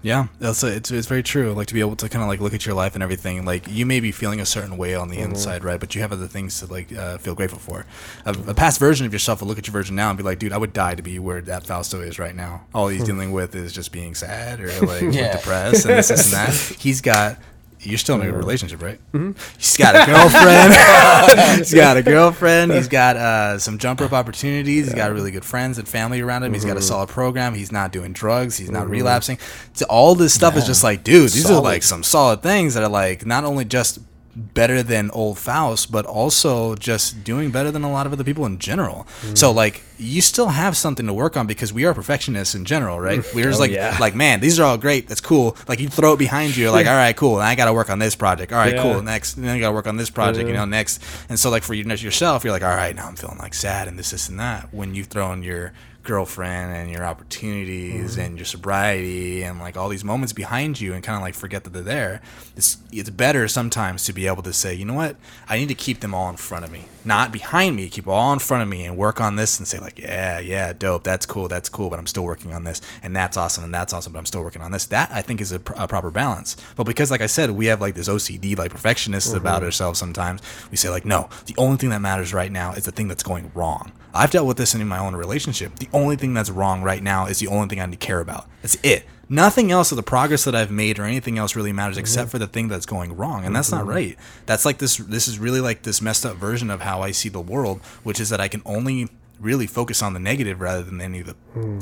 Yeah, that's it's it's very true. Like to be able to kind of like look at your life and everything. Like you may be feeling a certain way on the Mm-hmm. inside, right? But you have other things to like uh, feel grateful for. A, a past version of yourself will look at your version now and be like, "Dude, I would die to be where that Fausto is right now. All he's dealing with is just being sad or like Hmm. Yeah. depressed and this, this and that. He's got." You're still in a relationship, right? Mm-hmm. He's got a girlfriend. he's got a girlfriend. He's got uh, some jump rope opportunities. He's got really good friends and family around him. He's got a Mm-hmm. solid program. He's not doing drugs. He's not relapsing. So all this stuff is just like, dude, these are like some solid things that are like not only just better than old Faust, but also just doing better than a lot of other people in general. Mm. So like you still have something to work on because we are perfectionists in general, right? We're just Oh, like yeah. like man, these are all great. That's cool. Like you throw it behind you, you're like, all right, cool. And I got to work on this project. All right, Yeah. cool. Next, and then you got to work on this project. You know, next. And so like for you yourself, you're like, all right, now I'm feeling like sad and this, this, and that. When you throw in your girlfriend and your opportunities Mm-hmm. and your sobriety and like all these moments behind you and kind of like forget that they're there it's it's better sometimes to be able to say you know what? I need to keep them all in front of me. Not behind me keep all in front of me and work on this and say like yeah yeah dope that's cool that's cool but i'm still working on this and that's awesome and that's awesome but i'm still working on this that i think is a, pr- a proper balance. But because like i said we have like this ocd like perfectionists about ourselves sometimes we say like no the only thing that matters right now is the thing that's going wrong I've dealt with this in my own relationship. The only thing that's wrong right now is the only thing I need to care about. That's it. Nothing else of the progress that I've made or anything else really matters mm-hmm. except for the thing that's going wrong, and that's not mm-hmm. right. That's like this. This is really like this messed up version of how I see the world, which is that I can only really focus on the negative rather than any of the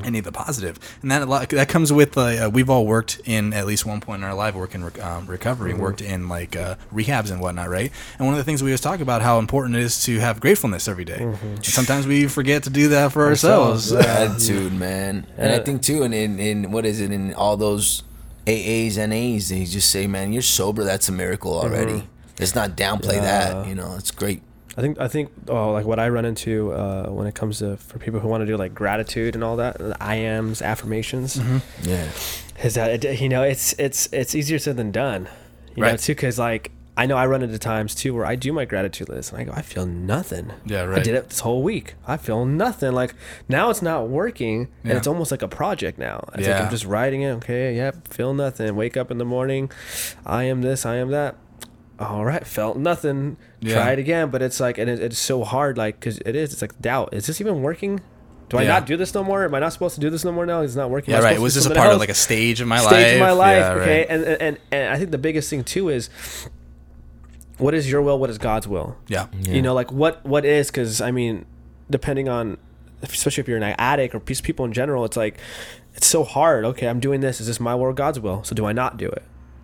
any of the positive, and that lot, that comes with uh, uh, we've all worked in at least one point in our life, work in rec- um, recovery, worked in like uh, rehabs and whatnot, right? And one of the things we always talk about how important it is to have gratefulness every day. And sometimes we forget to do that for ourselves. Ourselves, Attitude, man. And I think too, and in, in what is it in all those AAs and A's, they just say, man, you're sober. That's a miracle already. Let's not downplay that. You know, it's great. I think I think oh, like what I run into uh, when it comes to for people who want to do like gratitude and all that, the I ams, affirmations, Yeah. is that it, you know it's it's it's easier said than done, you know Right. too because like I know I run into times too where I do my gratitude list and I go I feel nothing. Yeah, I did it this whole week. I feel nothing. Like now it's not working and Yeah. it's almost like a project now. It's like I'm just writing it. Okay, yep, feel nothing. Wake up in the morning, I am this, I am that. All right, felt nothing. Yeah. Try it again, but it's like and it, it's so hard. Like because it is. It's like doubt. Is this even working? Do I Yeah. not do this no more? Am I not supposed to do this no more now? It's not working. Yeah, right. Was this a part of like a stage of my life? stage of my life? Yeah, okay, right. and, and and I think the biggest thing too is what is your will? What is God's will? Yeah. You know, like what what is? Because I mean, depending on, especially if you're an addict or people in general, it's like it's so hard. Okay, I'm doing this. Is this my will or God's will? So do I not do it?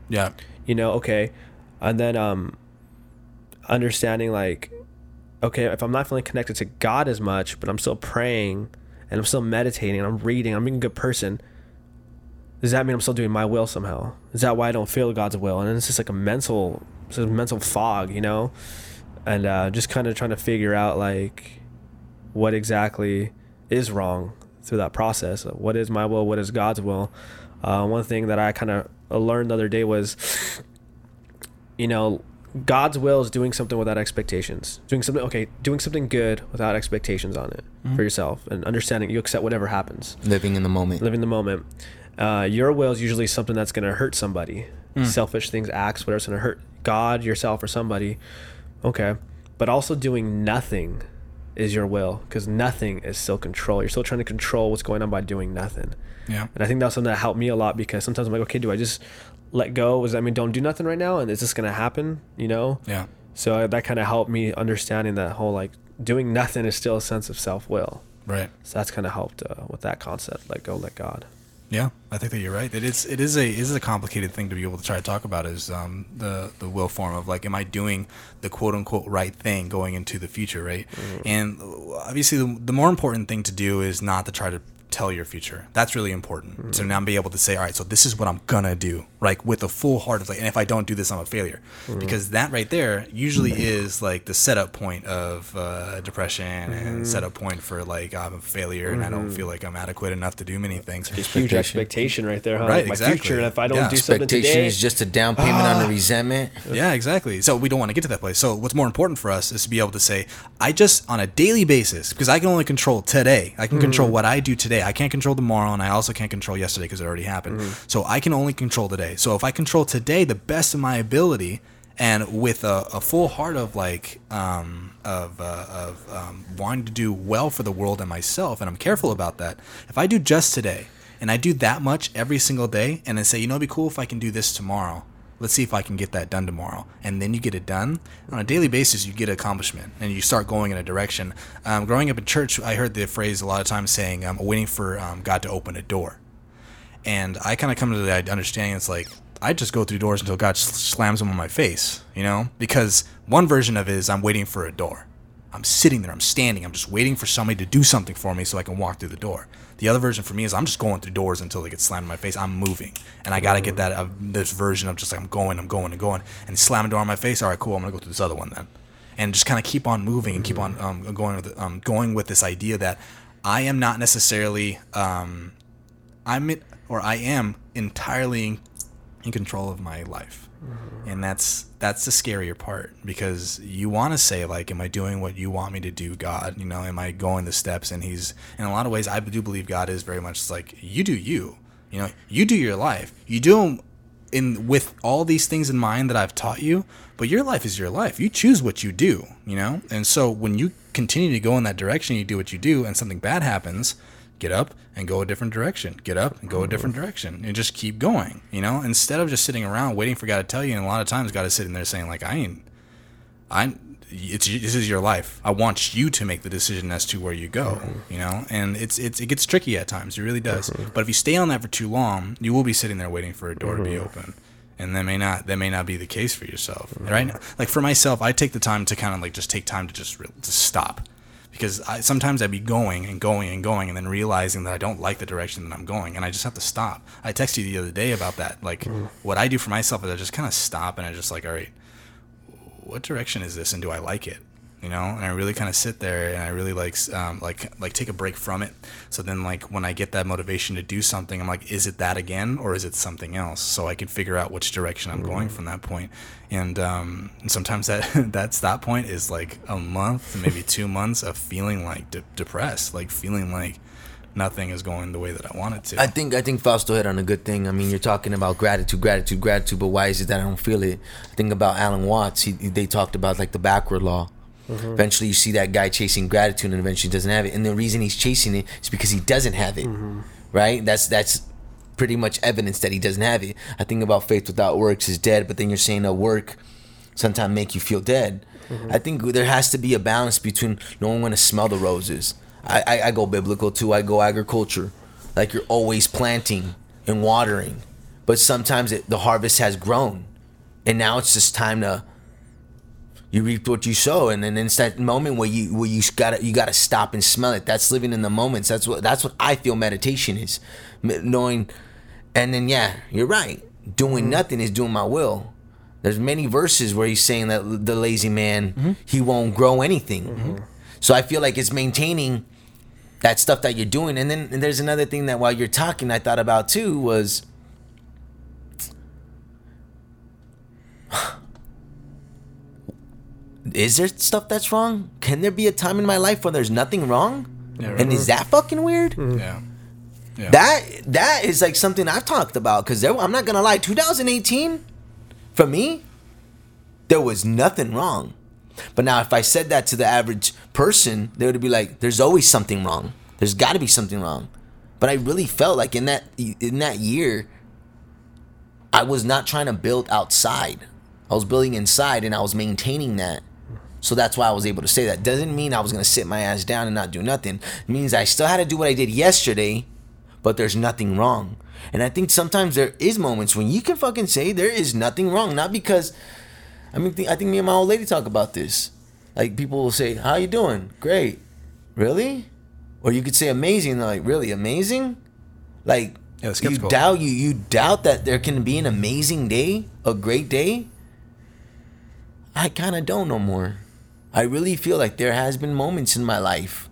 Yeah. you know okay and then um understanding like okay if i'm not feeling connected to god as much but i'm still praying and i'm still meditating and i'm reading i'm being a good person does that mean i'm still doing my will somehow? Is that why i don't feel god's will? And it's just like a mental it's a mental fog you know? And uh, just kind of trying to figure out like what exactly is wrong through that process. What is my will? What is god's will? Uh, one thing that i kind of learned the other day was you know, God's will is doing something without expectations. Doing something okay, doing something good without expectations on it for yourself and understanding you accept whatever happens. Living in the moment. Living the moment. Uh, your will is usually something that's going to hurt somebody. Hmm. Selfish things, acts, whatever's going to hurt God, yourself, or somebody. Okay. But also doing nothing is your will because nothing is still control. You're still trying to control what's going on by doing nothing. Yeah. And I think that's something that helped me a lot because sometimes I'm like, okay, do I just let go? Does that mean don't do nothing right now? And is this going to happen? You know? Yeah. So uh, that kind of helped me understanding that whole like doing nothing is still a sense of self will. Right. So that's kind of helped uh, with that concept. Let go, let God. Yeah, I think that you're right. It is it is a it is a complicated thing to be able to try to talk about is um, the the will form of like, am I doing the quote unquote right thing going into the future, right? And uh, obviously, the, the more important thing to do is not to try to tell your future. That's really important. To mm. now be able to say, all right, so this is what I'm gonna do, like with a full heart of like, and if I don't do this, I'm a failure, mm. because that right there usually mm. is like the setup point of uh, depression and mm-hmm. setup point for like I'm a failure and I don't mm-hmm. feel like I'm adequate enough to do many things. Huge expectation right there, huh? Right, Like, My exactly. future, and if I don't Yeah. do something Expectation today, is just a down payment Ah. on the ah. resentment. Yeah, exactly. So we don't want to get to that place. So what's more important for us is to be able to say, I just on a daily basis, because I can only control today. I can control what I do today. I can't control tomorrow, and I also can't control yesterday because it already happened. So I can only control today. So if I control today the best of my ability, and with a, a full heart of like um, of uh, of um, wanting to do well for the world and myself, and I'm careful about that. If I do just today, and I do that much every single day, and then say, you know, it'd be cool if I can do this tomorrow let's see if I can get that done tomorrow. And then you get it done on a daily basis. You get accomplishment, and you start going in a direction. Um, growing up in church, I heard the phrase a lot of times saying, um, "waiting for um, God to open a door." And I kind of come to the understanding it's like I just go through doors until God slams them on my face, you know? Because one version of it is I'm waiting for a door. I'm sitting there, I'm standing, I'm just waiting for somebody to do something for me so I can walk through the door. The other version for me is I'm just going through doors until they get slammed in my face. I'm moving, and I gotta get that uh, this version of just like I'm going, I'm going, and going, and slam a door on my face. All right, cool. I'm gonna go through this other one then, and just kind of keep on moving and keep on um, going with um, going with this idea that I am not necessarily um, I'm in, or I am entirely in, in control of my life. And that's that's the scarier part because you want to say like am I doing what you want me to do God? You know am I going the steps? And he's in a lot of ways I do believe God is very much like you do you. You know you do your life. You do in with all these things in mind that I've taught you but your life is your life. You choose what you do. You know? And so when you continue to go in that direction you do what you do and something bad happens get up and go a different direction get up and go a different direction and just keep going you know? Instead of just sitting around waiting for god to tell you and a lot of times god is sitting there saying like i ain't i it's this is your life. I want you to make the decision as to where you go mm-hmm. you know? And it's it's it gets tricky at times it really does. Mm-hmm. But if you stay on that for too long you will be sitting there waiting for a door to be mm-hmm. open and that may not that may not be the case for yourself right? Now like for myself i take the time to kind of like just take time to just re- to stop because I, sometimes I'd be going and going and going and then realizing that I don't like the direction that I'm going and I just have to stop. I texted you the other day about that. Like hmm. what I do for myself is I just kind of stop and I just like, all right, what direction is this and do I like it? You know, and I really kind of sit there and I really like um, like like take a break from it. So then like when I get that motivation to do something, I'm like, is it that again or is it something else? So I can figure out which direction I'm going from that point. And, um, and sometimes that that stop point is like a month, maybe two months of feeling like de- depressed, like feeling like nothing is going the way that I want it to. I think I think Fausto hit on a good thing. I mean, you're talking about gratitude, gratitude, gratitude, but why is it that I don't feel it? Think about Alan Watts. He, they talked about like the backward law. Mm-hmm. Eventually, you see that guy chasing gratitude, and eventually doesn't have it. And the reason he's chasing it is because he doesn't have it, mm-hmm. right? That's that's pretty much evidence that he doesn't have it. I think about faith without works is dead, but then you're saying that work sometimes make you feel dead. Mm-hmm. I think there has to be a balance between knowing when to smell the roses. I, I, I go biblical too. I go agriculture. Like you're always planting and watering, but sometimes it, the harvest has grown, and now it's just time to you reap what you sow, and then it's that moment where you where you gotta you gotta stop and smell it. That's living in the moments. That's what that's what I feel meditation is, knowing. And then yeah, you're right. Doing mm. nothing is doing my will. There's many verses where he's saying that the lazy man mm-hmm. he won't grow anything. Mm-hmm. So I feel like it's maintaining that stuff that you're doing. And then and there's another thing that while you're talking, I thought about too was is there stuff that's wrong? Can there be a time in my life where there's nothing wrong? Yeah, right. And is that fucking weird? Mm. Yeah. Yeah. That that is like something I've talked about because I'm not gonna lie, 2018, for me, there was nothing wrong. But now, if I said that to the average person, they would be like, "There's always something wrong. There's got to be something wrong." But I really felt like in that in that year, I was not trying to build outside. I was building inside, and I was maintaining that. So that's why I was able to say that. Doesn't mean I was gonna sit my ass down and not do nothing. It means I still had to do what I did yesterday, but there's nothing wrong. And I think sometimes there is moments when you can fucking say there is nothing wrong, not because I mean I think me and my old lady talk about this. Like people will say, "How you doing?" "Great." "Really?" Or you could say amazing, they're like, "Really amazing?" Like Yeah, you doubt you you doubt that there can be an amazing day, a great day? I kind of don't no more. I really feel like there has been moments in my life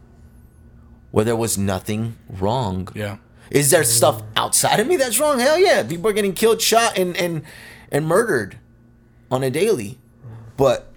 where there was nothing wrong. Yeah. Is there stuff outside of me that's wrong? Hell yeah. People are getting killed, shot, and and and murdered on a daily. But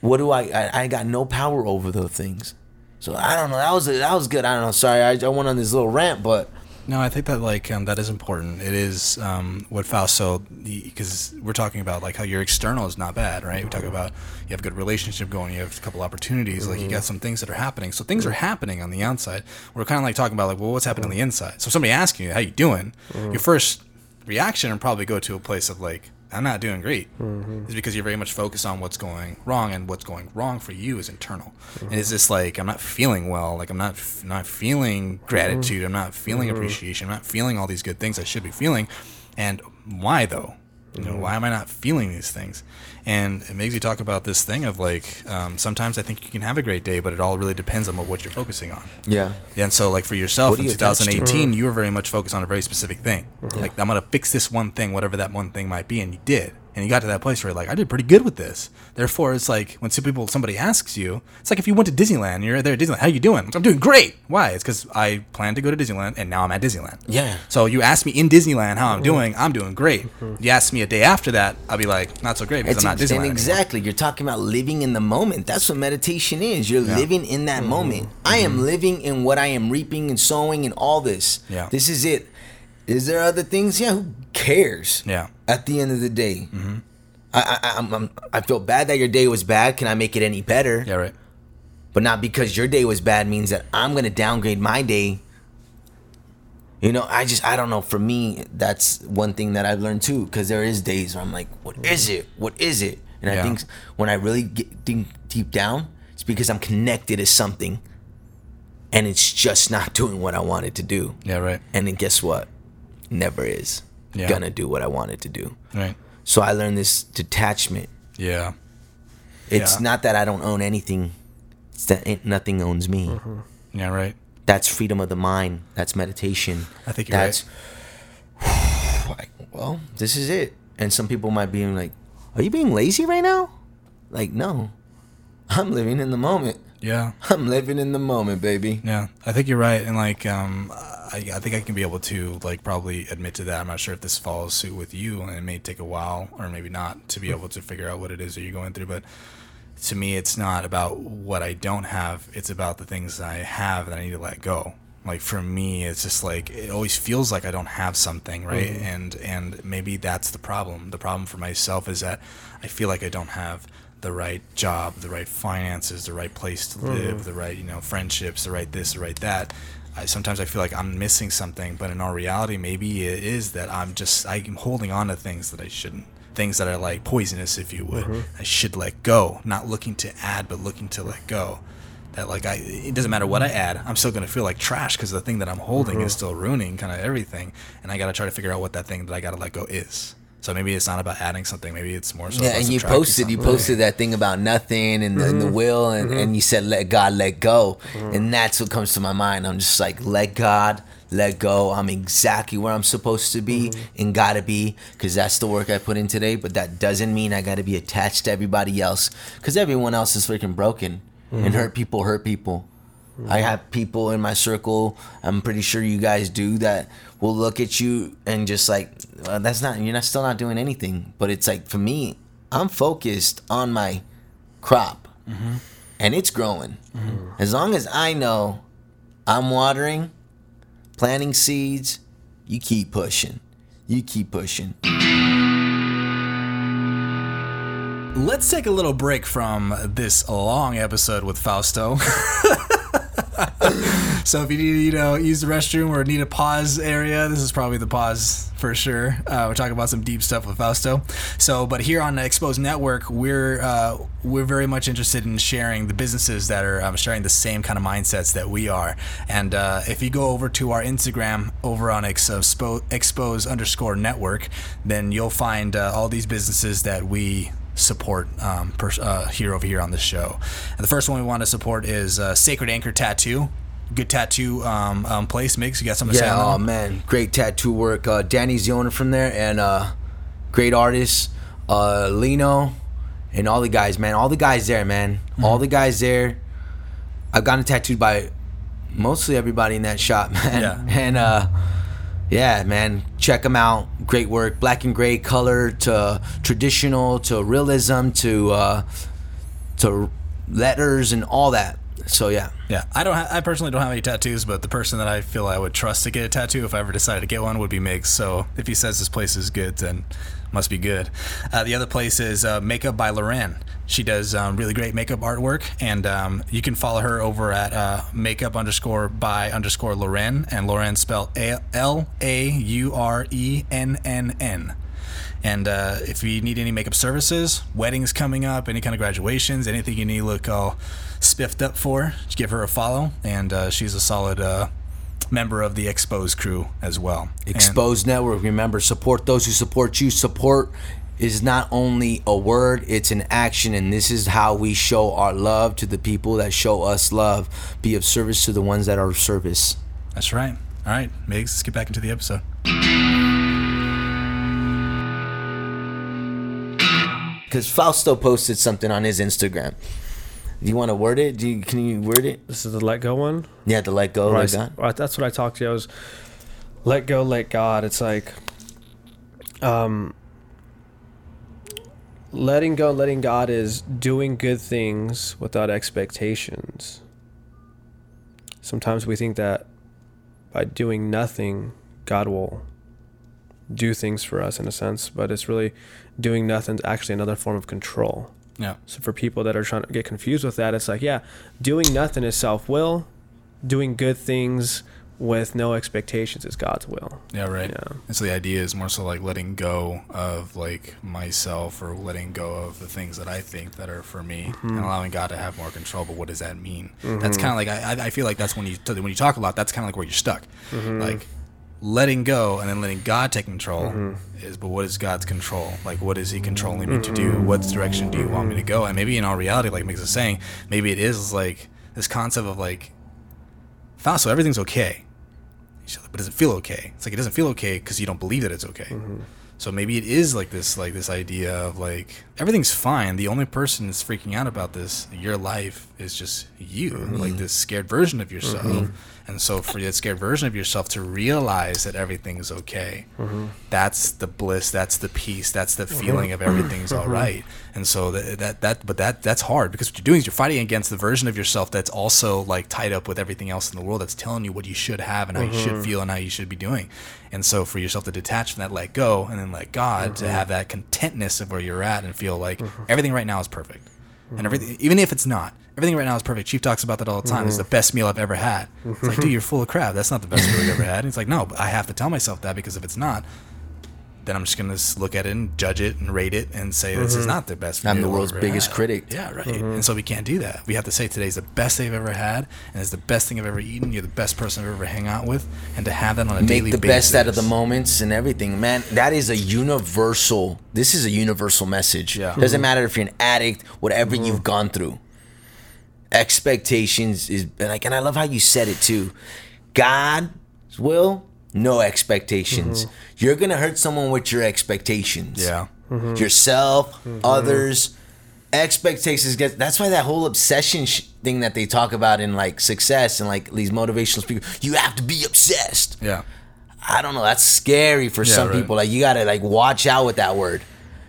what do I, I I got no power over those things. So I don't know. That was that was good. I don't know. Sorry, I, I went on this little rant, but No, I think that like um, that is important. It is um, what Fausto because we're talking about like how your external is not bad, right? We talk about you have a good relationship going, you have a couple opportunities, like you got some things that are happening. So things are happening on the outside. We're kind of like talking about like, well, what's happening on the inside? So if somebody asking you how you doing, your first reaction would probably go to a place of like, I'm not doing great. Mm-hmm. Is because you're very much focused on what's going wrong, and what's going wrong for you is internal. And it's just like I'm not feeling well, like I'm not f- not feeling mm-hmm. gratitude, I'm not feeling mm-hmm. appreciation, I'm not feeling all these good things I should be feeling. And why though? You know, why am I not feeling these things? And it makes you talk about this thing of like um, sometimes I think you can have a great day, but it all really depends on what, what you're focusing on. yeah. And so, like for yourself What in you attached to? 2018, you were very much focused on a very specific thing. Like, I'm gonna fix this one thing, whatever that one thing might be, and you did. And you got to that place where you're like, I did pretty good with this. Therefore, it's like when some people, somebody asks you, it's like if you went to Disneyland, and you're there at Disneyland, how you doing? I'm doing great. Why? It's because I planned to go to Disneyland, and now I'm at Disneyland. Yeah. So you ask me in Disneyland how I'm doing, I'm doing great. Mm-hmm. You ask me a day after that, I'll be like, not so great because It's I'm not ex- Disneyland. and anymore. exactly. You're talking about living in the moment. That's what meditation is. You're living in that mm-hmm. moment. I am mm-hmm. living in what I am reaping and sowing and all this. Yeah. This is it. Is there other things? Yeah. Who cares? Yeah. At the end of the day, mm-hmm. I, I, I'm, I'm, I feel bad that your day was bad. Can I make it any better? Yeah, right. But not because your day was bad means that I'm gonna downgrade my day. You know, I just I don't know. For me, that's one thing that I've learned too. Because there is days where I'm like, what is it? What is it? And I think when I really get think deep down, it's because I'm connected to something, and it's just not doing what I want it to do. Yeah, right. And then guess what? Never is Yeah. gonna do what I want it to do. Right. So I learned this detachment. Yeah. It's Yeah. not that I don't own anything. It's that ain't, nothing owns me. Mm-hmm. Yeah, right. That's freedom of the mind. That's meditation. I think you're That's like, well, this is it. And some people might be like, "Are you being lazy right now?" Like, no, I'm living in the moment. Yeah. I'm living in the moment, baby. Yeah, I think you're right, and like, um, I, I think I can be able to like probably admit to that. I'm not sure if this follows suit with you, and it may take a while, or maybe not, to be able to figure out what it is that you're going through. But to me, it's not about what I don't have; it's about the things that I have that I need to let go. Like for me, it's just like it always feels like I don't have something, right? And and maybe that's the problem. The problem for myself is that I feel like I don't have the right job, the right finances, the right place to mm-hmm. live, the right, you know, friendships, the right this, the right that. I, sometimes I feel like I'm missing something, but in all reality, maybe it is that I'm just I'm holding on to things that I shouldn't, things that are like poisonous, if you would. Mm-hmm. I should let go, not looking to add, but looking to let go. That like I, it doesn't matter what I add, I'm still gonna feel like trash because the thing that I'm holding is mm-hmm. still ruining kind of everything, and I gotta try to figure out what that thing that I gotta let go is. So maybe it's not about adding something. Maybe it's more so. Yeah, and you subtracting posted you something. posted that thing about nothing and, the, and the mm-hmm. will and, mm-hmm. and you said let God let go. Mm-hmm. And that's what comes to my mind. I'm just like let God let go. I'm exactly where I'm supposed to be and gotta be because that's the work I put in today. But that doesn't mean I gotta be attached to everybody else because everyone else is freaking broken and hurt people hurt people. I have people in my circle. I'm pretty sure you guys do that will look at you and just like, well, that's not you're not still not doing anything. But it's like for me, I'm focused on my crop, mm-hmm. and it's growing. Mm-hmm. As long as I know I'm watering, planting seeds, you keep pushing. You keep pushing. Let's take a little break from this long episode with Fausto. so if you need to, you know, use the restroom or need a pause area, this is probably the pause for sure. Uh, we're talking about some deep stuff with Fausto. So, but here on the Exposed Network, we're uh, we're very much interested in sharing the businesses that are um, sharing the same kind of mindsets that we are. And uh, if you go over to our Instagram over on expo, expose underscore network, then you'll find uh, all these businesses that we support um, per, uh, here over here on the show. And the first one we want to support is uh, Sacred Anchor Tattoo. Good tattoo um, um, place, Migs. You got something to say Yeah, oh man, great tattoo work. Uh, Danny's the owner from there, and uh, great artist, uh, Lino, and all the guys, man. All the guys there, man. All the guys there. I've gotten tattooed by mostly everybody in that shop, man. Yeah. And uh, yeah, man, check them out. Great work, black and gray color to traditional to realism to uh, to letters and all that. So yeah. Yeah, I don't. Ha- I personally don't have any tattoos, but the person that I feel I would trust to get a tattoo if I ever decided to get one would be Migs. So if he says this place is good, then must be good. Uh, the other place is uh, Makeup by Lauren. She does um, really great makeup artwork, and um, you can follow her over at uh, makeup underscore by underscore Lauren, and Lauren spelled L A U R E N N N. And uh, if you need any makeup services, weddings coming up, any kind of graduations, anything you need to look all spiffed up for, give her a follow. And uh, she's a solid uh, member of the Expose crew as well. And- Exposed Network. Remember, support those who support you. Support is not only a word, it's an action. And this is how we show our love to the people that show us love. Be of service to the ones that are of service. that's right. All right, Migs, let's get back into the episode. Because Fausto posted something on his Instagram. Do you want to word it? Do you, can you word it? This is the let go one. Yeah, the let go. I Let God. or that's what I talked to you. I was let go, let God. It's like um letting go, letting God is doing good things without expectations. Sometimes we think that by doing nothing, God will do things for us in a sense, but it's really doing nothing is actually another form of control. Yeah. So for people that are trying to get confused with that, it's like, yeah, doing nothing is self will, doing good things with no expectations is God's will. Yeah, right. Yeah. And so the idea is more so like letting go of like myself or letting go of the things that I think that are for me mm-hmm. and allowing God to have more control. But what does that mean? That's mm-hmm. kind of like I, I- feel like that's when you when you talk a lot. That's kind of like where you're stuck. Mm-hmm. Like letting go and then letting God take control mm-hmm. is. But what is God's control? Like what is He controlling me to do? Mm-hmm. What direction do you want me to go? And maybe in all reality, like Migs is saying, maybe it is like this concept of like, so everything's okay. Like, but does it feel okay? It's like it doesn't feel okay because you don't believe that it's okay. Mm-hmm. So maybe it is like this, like this idea of like everything's fine. The only person that's freaking out about this, your life, is just you, mm-hmm. like this scared version of yourself. Mm-hmm. And so for that scared version of yourself to realize that everything is okay, mm-hmm. that's the bliss, that's the peace, that's the feeling of everything's all right. And so that, that that but that that's hard because what you're doing is you're fighting against the version of yourself that's also like tied up with everything else in the world that's telling you what you should have and how you should feel and how you should be doing. And so for yourself to detach from that, let go, and then let God to have that contentness of where you're at and feel like everything right now is perfect. And everything, even if it's not, everything right now is perfect. Chief talks about that all the time. It's the mm-hmm. best meal I've ever had. It's like, dude, you're full of crap. That's not the best meal I've ever had. And it's like, no, but I have to tell myself that because if it's not, then I'm just gonna look at it and judge it and rate it and say this is mm-hmm. not the best. Meal. I'm the world's ever biggest had. critic. Yeah, right. Mm-hmm. And so we can't do that. We have to say today's the best day I've ever had, and it's the best thing I've ever eaten. You're the best person I've ever hang out with, and to have that on a Make daily the basis. best out of the moments and everything, man. That is a universal. This is a universal message. Yeah. Doesn't matter if you're an addict, whatever you've gone through. Expectations is and like, and I love how you said it too. God's will, no expectations. Mm-hmm. You're gonna hurt someone with your expectations. Yeah. Mm-hmm. yourself, mm-hmm. others. Expectations get. That's why that whole obsession sh- thing that they talk about in like success and like these motivational speakers. You have to be obsessed. Yeah. I don't know. That's scary for some right. people. Like you gotta like watch out with that word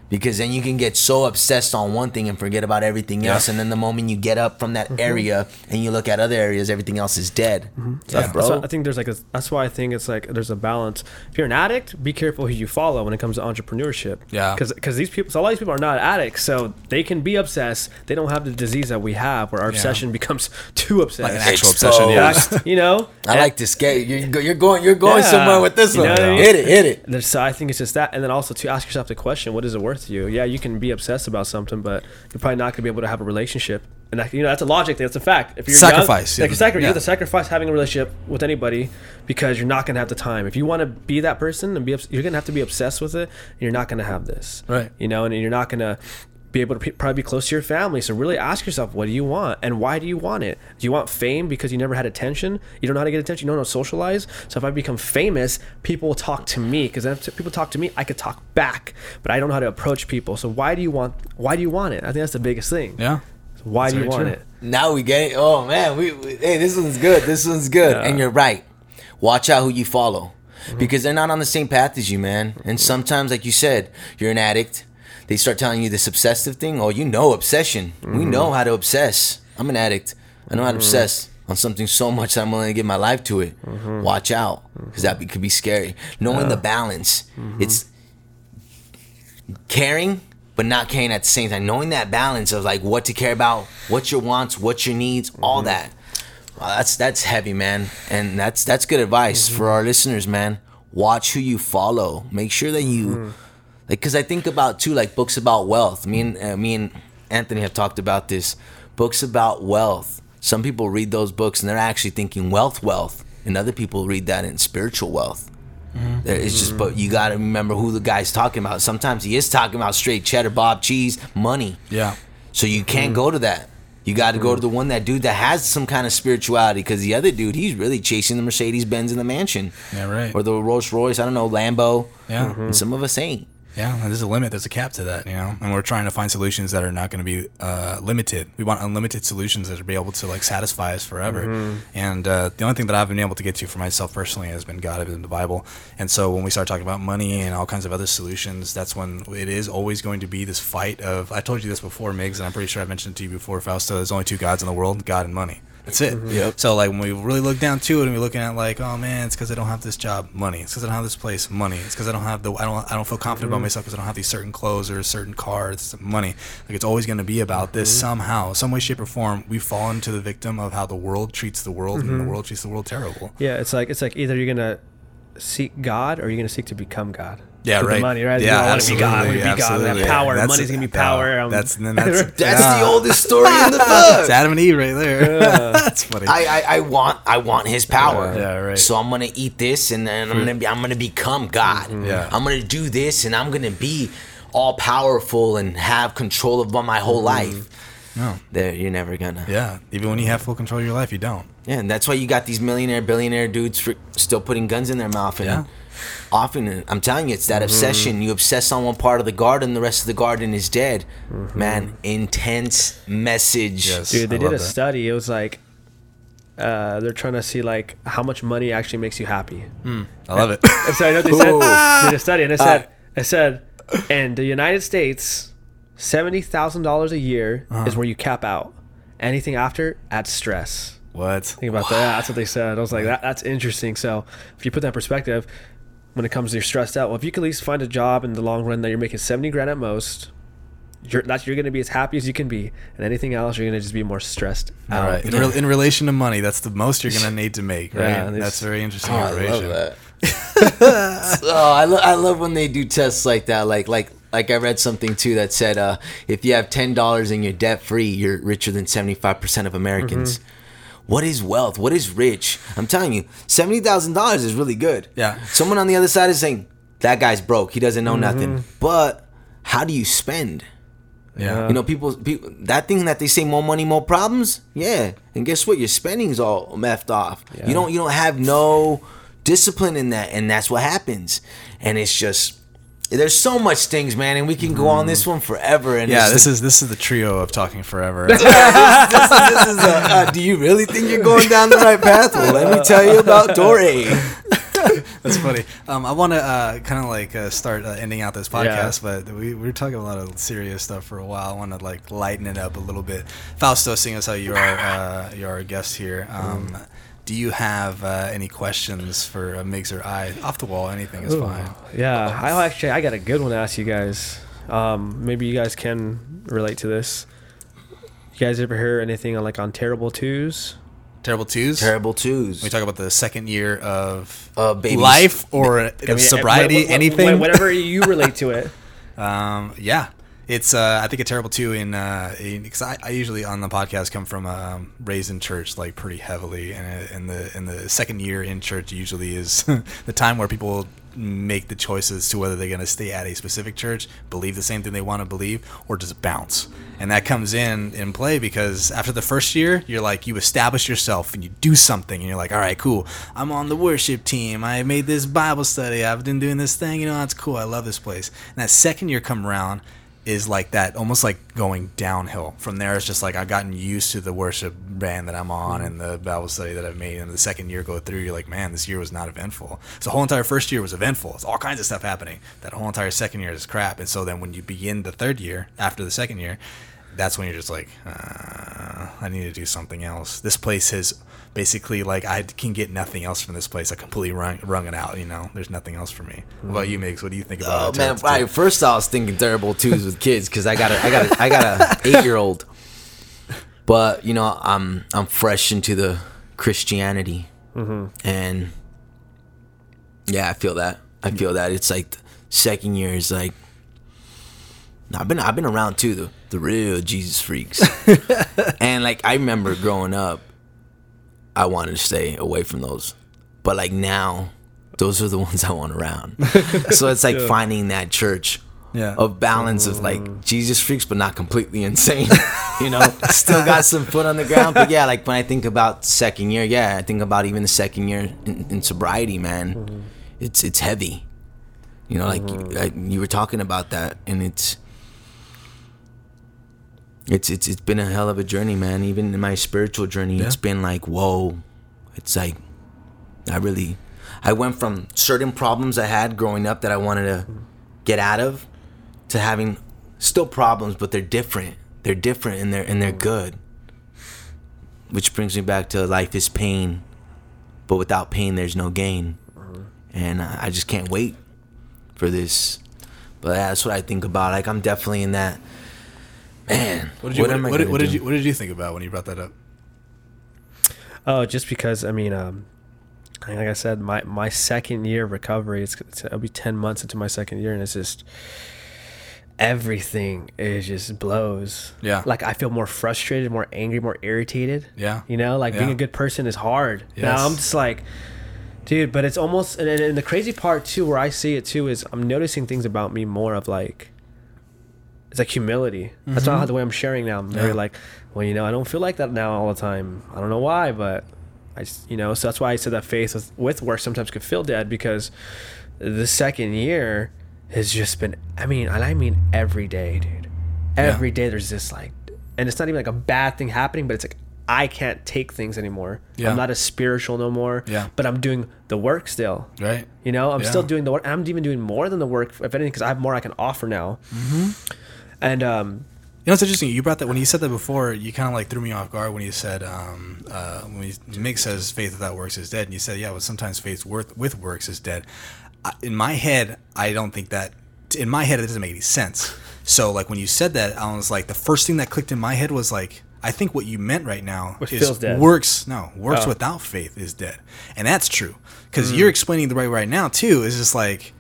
because then you can get so obsessed on one thing and forget about everything Yeah. else and then the moment you get up from that mm-hmm. area and you look at other areas everything else is dead mm-hmm. Yeah, yeah, That's bro why I think there's like a, that's why I think it's like there's a balance. If you're an addict, be careful who you follow when it comes to entrepreneurship. Yeah. Because these people, so a lot of these people are not addicts, so they can be obsessed. They don't have the disease that we have, where our obsession becomes too obsessed. Like an actual obsession. Yeah. You know. i like this game you're, you're going you're going somewhere with this You one know what I mean? hit it hit it so I think it's just that, and then also to ask yourself the question: What is it worth to you? Yeah, you can be obsessed about something, but you're probably not gonna be able to have a relationship. And that, you know that's a logic. thing. That's a fact. If you're Sacrifice, young, like yeah. sacri- you have to sacrifice having a relationship with anybody because you're not gonna have the time. If you want to be that person and be, obs- you're gonna have to be obsessed with it. And you're not gonna have this, Right. You know, and you're not gonna be able to probably be close to your family. So really ask yourself, what do you want, and why do you want it? Do you want fame because you never had attention? You don't know how to get attention. You don't know how to socialize. So if I become famous, people will talk to me because if people talk to me, I could talk back. But I don't know how to approach people. So why do you want? Why do you want it? I think that's the biggest thing. Yeah. So why That's do you want true. it? Now we get it. Oh man, we, we hey, this one's good. This one's good. Yeah. And you're right. Watch out who you follow, mm-hmm. because they're not on the same path as you, man. And mm-hmm. sometimes, like you said, you're an addict. They start telling you this obsessive thing. Oh, you know obsession. We mm-hmm. know how to obsess. I'm an addict. I know how to mm-hmm. obsess on something so much that I'm willing to give my life to it. Mm-hmm. Watch out, because that be, could be scary. Knowing the balance, it's caring but not caring at the same time knowing that balance of like what to care about what your wants what your needs all that wow, that's that's heavy man and that's that's good advice for our listeners man watch who you follow make sure that you like because i think about too like books about wealth me and uh, me and anthony have talked about this books about wealth some people read those books and they're actually thinking wealth wealth and other people read that in spiritual wealth mm-hmm. there- It's just, but you got to remember who the guy's talking about. Sometimes he is talking about straight cheddar, Bob cheese, money. Yeah. So you can't mm. go to that. You got to go to mm. the one that dude that has some kind of spirituality. Because the other dude, he's really chasing the Mercedes Benz in the mansion, Yeah. Right. or the Rolls Royce. I don't know, Lambo. Yeah. And some of us ain't. Yeah, there's a limit. There's a cap to that, you know. And we're trying to find solutions that are not going to be uh, limited. We want unlimited solutions that are be able to like satisfy us forever. Mm-hmm. And uh, the only thing that I've been able to get to for myself personally has been God, been the Bible. And so when we start talking about money and all kinds of other solutions, that's when it is always going to be this fight of. I told you this before, Migs, and I'm pretty sure I mentioned it to you before, Fausto. There's only two gods in the world: God and money. That's it. Mm-hmm. Yep. So like when we really look down to it and we're looking at like, oh man, it's because I don't have this job, money. It's because I don't have this place, money. It's because I don't have the I don't I don't feel confident about mm-hmm. myself because I don't have these certain clothes or certain cars, money. Like it's always going to be about this mm-hmm. somehow, some way, shape, or form. We fall into the victim of how the world treats the world, and the mm-hmm. world treats the world terrible. Yeah, it's like it's like either you're gonna seek God or you're gonna seek to become God. Yeah, right. The money, right? Yeah, you want to be God. I wanna absolutely, be God. I absolutely. have power. That's- Money's gonna be power. um, that's- then that's- That's Yeah. the oldest story in the It's book. Adam and Eve right there. That's funny. I, I, I want I want his power. Yeah, right. So I'm gonna eat this and then I'm gonna be I'm gonna become God. Yeah. I'm gonna do this and I'm gonna be all powerful and have control of my whole life. no. There you're never gonna. Yeah, even when you have full control of your life, you don't. Yeah, and that's why you got these millionaire, billionaire dudes for still putting guns in their mouth. And Yeah. Often, I'm telling you, it's that obsession. You obsess on one part of the garden, the rest of the garden is dead. Man, intense message. Yes. Dude, they I did a that. study. It was like uh, they're trying to see like how much money actually makes you happy. I love it. And so I know they said. Ooh. They did a study, and it said, it said, in the United States, seventy thousand dollars a year Uh-huh. is where you cap out. Anything after adds stress. what? Think about that. That's what they said. I was like, that, that's interesting. So if you put that in perspective, when it comes to you're stressed out, well, if you can at least find a job in the long run that you're making seventy grand at most. You're, that's you're gonna be as happy as you can be, and anything else you're gonna just be more stressed All out. right. In, re- in relation to money, that's the most you're gonna need to make, right? Yeah, and that's very interesting Oh, I love that. oh, I, lo- I love when they do tests like that. Like like like I read something too that said uh, if you have ten dollars and you're debt free, you're richer than seventy five percent of Americans. What is wealth? What is rich? I'm telling you, seventy thousand dollars is really good. Yeah. Someone on the other side is saying that guy's broke. He doesn't know mm-hmm. nothing. But how do you spend? Yeah. You know, people, people that thing that they say more money, more problems. Yeah, and guess what? Your spending's all messed off. Yeah. You don't, you don't have no discipline in that, and that's what happens. And it's just there's so much things, man, and we can go on this one forever. And Yeah, this the- is this is the trio of talking forever. this, this is a, uh, do you really think you're going down the right path? Well, let me tell you about Dory. That's funny. Um, I want to uh, kind of like uh, start uh, ending out this podcast, but we, we were talking a lot of serious stuff for a while. I want to like lighten it up a little bit. Fausto, seeing as how you are uh, you are our guest here, um, Mm. Do you have uh, any questions for uh, Migs or I? Off the wall, anything is Ooh, fine. Yeah, I actually I got a good one to ask you guys. Um, maybe you guys can relate to this. You guys ever hear anything on like on terrible twos? Terrible twos. Terrible twos. We talk about the second year of Uh, babies. life or I mean, sobriety, wh- wh- wh- anything. whatever you relate to it. Um, yeah, it's uh, I think a terrible too in because I, I usually on the podcast come from um, raised in church like pretty heavily, and in the in the second year in church usually is the time where people make the choices to whether they're going to stay at a specific church, believe the same thing they want to believe, or just bounce. And that comes in in play because after the first year, you're like you establish yourself and you do something, and you're like, all right, cool. I'm on the worship team. I made this Bible study. I've been doing this thing. You know, that's cool. I love this place. And that second year come around is like that, almost like going downhill. From there, it's just like I've gotten used to the worship band that I'm on and the Bible study that I've made. And the second year go through, you're like, man, this year was not eventful. So the whole entire first year was eventful. It's all kinds of stuff happening. That whole entire second year is crap. And so then when you begin the third year after the second year, that's when you're just like, uh, I need to do something else. This place has basically like I can get nothing else from this place. I completely wrung, wrung it out. You know, there's nothing else for me. What about you, Migs? What do you think about? Oh uh, man! Terrible Right, first I was thinking terrible twos with kids because I got a, I got a, I got a eight year old. But you know, I'm I'm fresh into the Christianity, mm-hmm. and yeah, I feel that. I feel that it's like the second year is like. I've been I've been around too the the real Jesus freaks, and like I remember growing up, I wanted to stay away from those, but like now, those are the ones I want around. so it's like finding that church Yeah. of balance of like mm. Jesus freaks, but not completely insane. you know, still got some foot on the ground. But yeah, like when I think about second year, yeah, I think about even the second year in, in sobriety, man. Mm. It's it's heavy. You know, like mm. you, I, you were talking about that, and it's it's it's it's been a hell of a journey, man. Even in my spiritual journey, it's been like whoa. It's like I really I went from certain problems I had growing up that I wanted to get out of to having still problems, but they're different. They're different and they're and they're good. Which brings me back to life is pain, but without pain there's no gain. Uh-huh. And I I just can't wait for this. But that's what I think about. Like I'm definitely in that man. What did you what, am I what, did- what did you what did you think about when you brought that up? Oh, just because I mean, um, like I said, my my second year of recovery, it's, it's it'll be ten months into my second year, and it's just everything is just blows. Yeah. Like I feel more frustrated, more angry, more irritated. Yeah. You know, like being a good person is hard. Yes. Now I'm just like, dude. But it's almost, and, and, and the crazy part too, where I see it too, is I'm noticing things about me more of like. It's like humility. That's not how the way I'm sharing now. I'm very Yeah. like, well, you know, I don't feel like that now all the time. I don't know why, but I just, you know, so that's why I said that faith with, with work sometimes could feel dead because the second year has just been, I mean, and I mean every day, dude. Every day there's this like, and it's not even like a bad thing happening, but it's like, I can't take things anymore. Yeah. I'm not as spiritual no more. Yeah. But I'm doing the work still. Right. You know, I'm Yeah. still doing the work. I'm even doing more than the work, if anything, because I have more I can offer now. Mm-hmm. And um, You know, it's interesting. You brought that when you said that before. You kind of like threw me off guard when you said um, uh, when you, Migs says faith without works is dead, and you said, yeah, well, sometimes faith worth, with works is dead. I, in my head, I don't think that. In my head, it doesn't make any sense. So, like when you said that, I was like, the first thing that clicked in my head was like, I think what you meant right now Which is dead. works. No, works Oh. without faith is dead, and that's true. Because you're explaining the right right now too. Is just like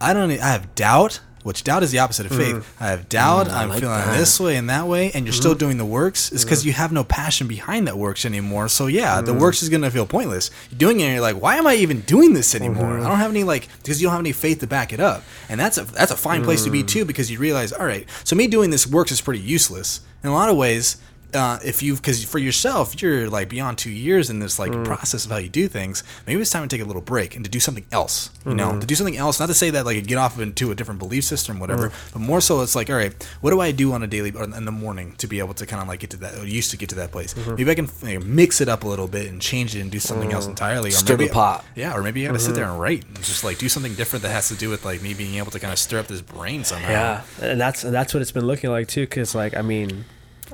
I don't. I have doubt, which doubt is the opposite of mm. faith. I have doubt. Mm, I'm like feeling that. this way and that way, and you're still mm. doing the works. It's because you have no passion behind that works anymore. So yeah, the works is gonna feel pointless. You're doing it, and you're like, why am I even doing this mm-hmm. anymore? I don't have any like because you don't have any faith to back it up, and that's a that's a fine place to be too because you realize, all right, so me doing this works is pretty useless in a lot of ways. Uh, if you because for yourself you're like beyond two years in this like Mm. process of how you do things maybe it's time to take a little break and to do something else you Mm-hmm. know to do something else not to say that like get off into a different belief system whatever Mm. but more so it's like all right what do i do on a daily or in the morning to be able to kind of like get to that or used to get to that place Mm-hmm. maybe i can you know, mix it up a little bit and change it and do something else entirely or Stir the maybe, pot. yeah or maybe you gotta sit Mm-hmm. there and write and just like do something different that has to do with like me being able to kind of stir up this brain somehow Yeah, and that's and that's what it's been looking like too. Because like I mean,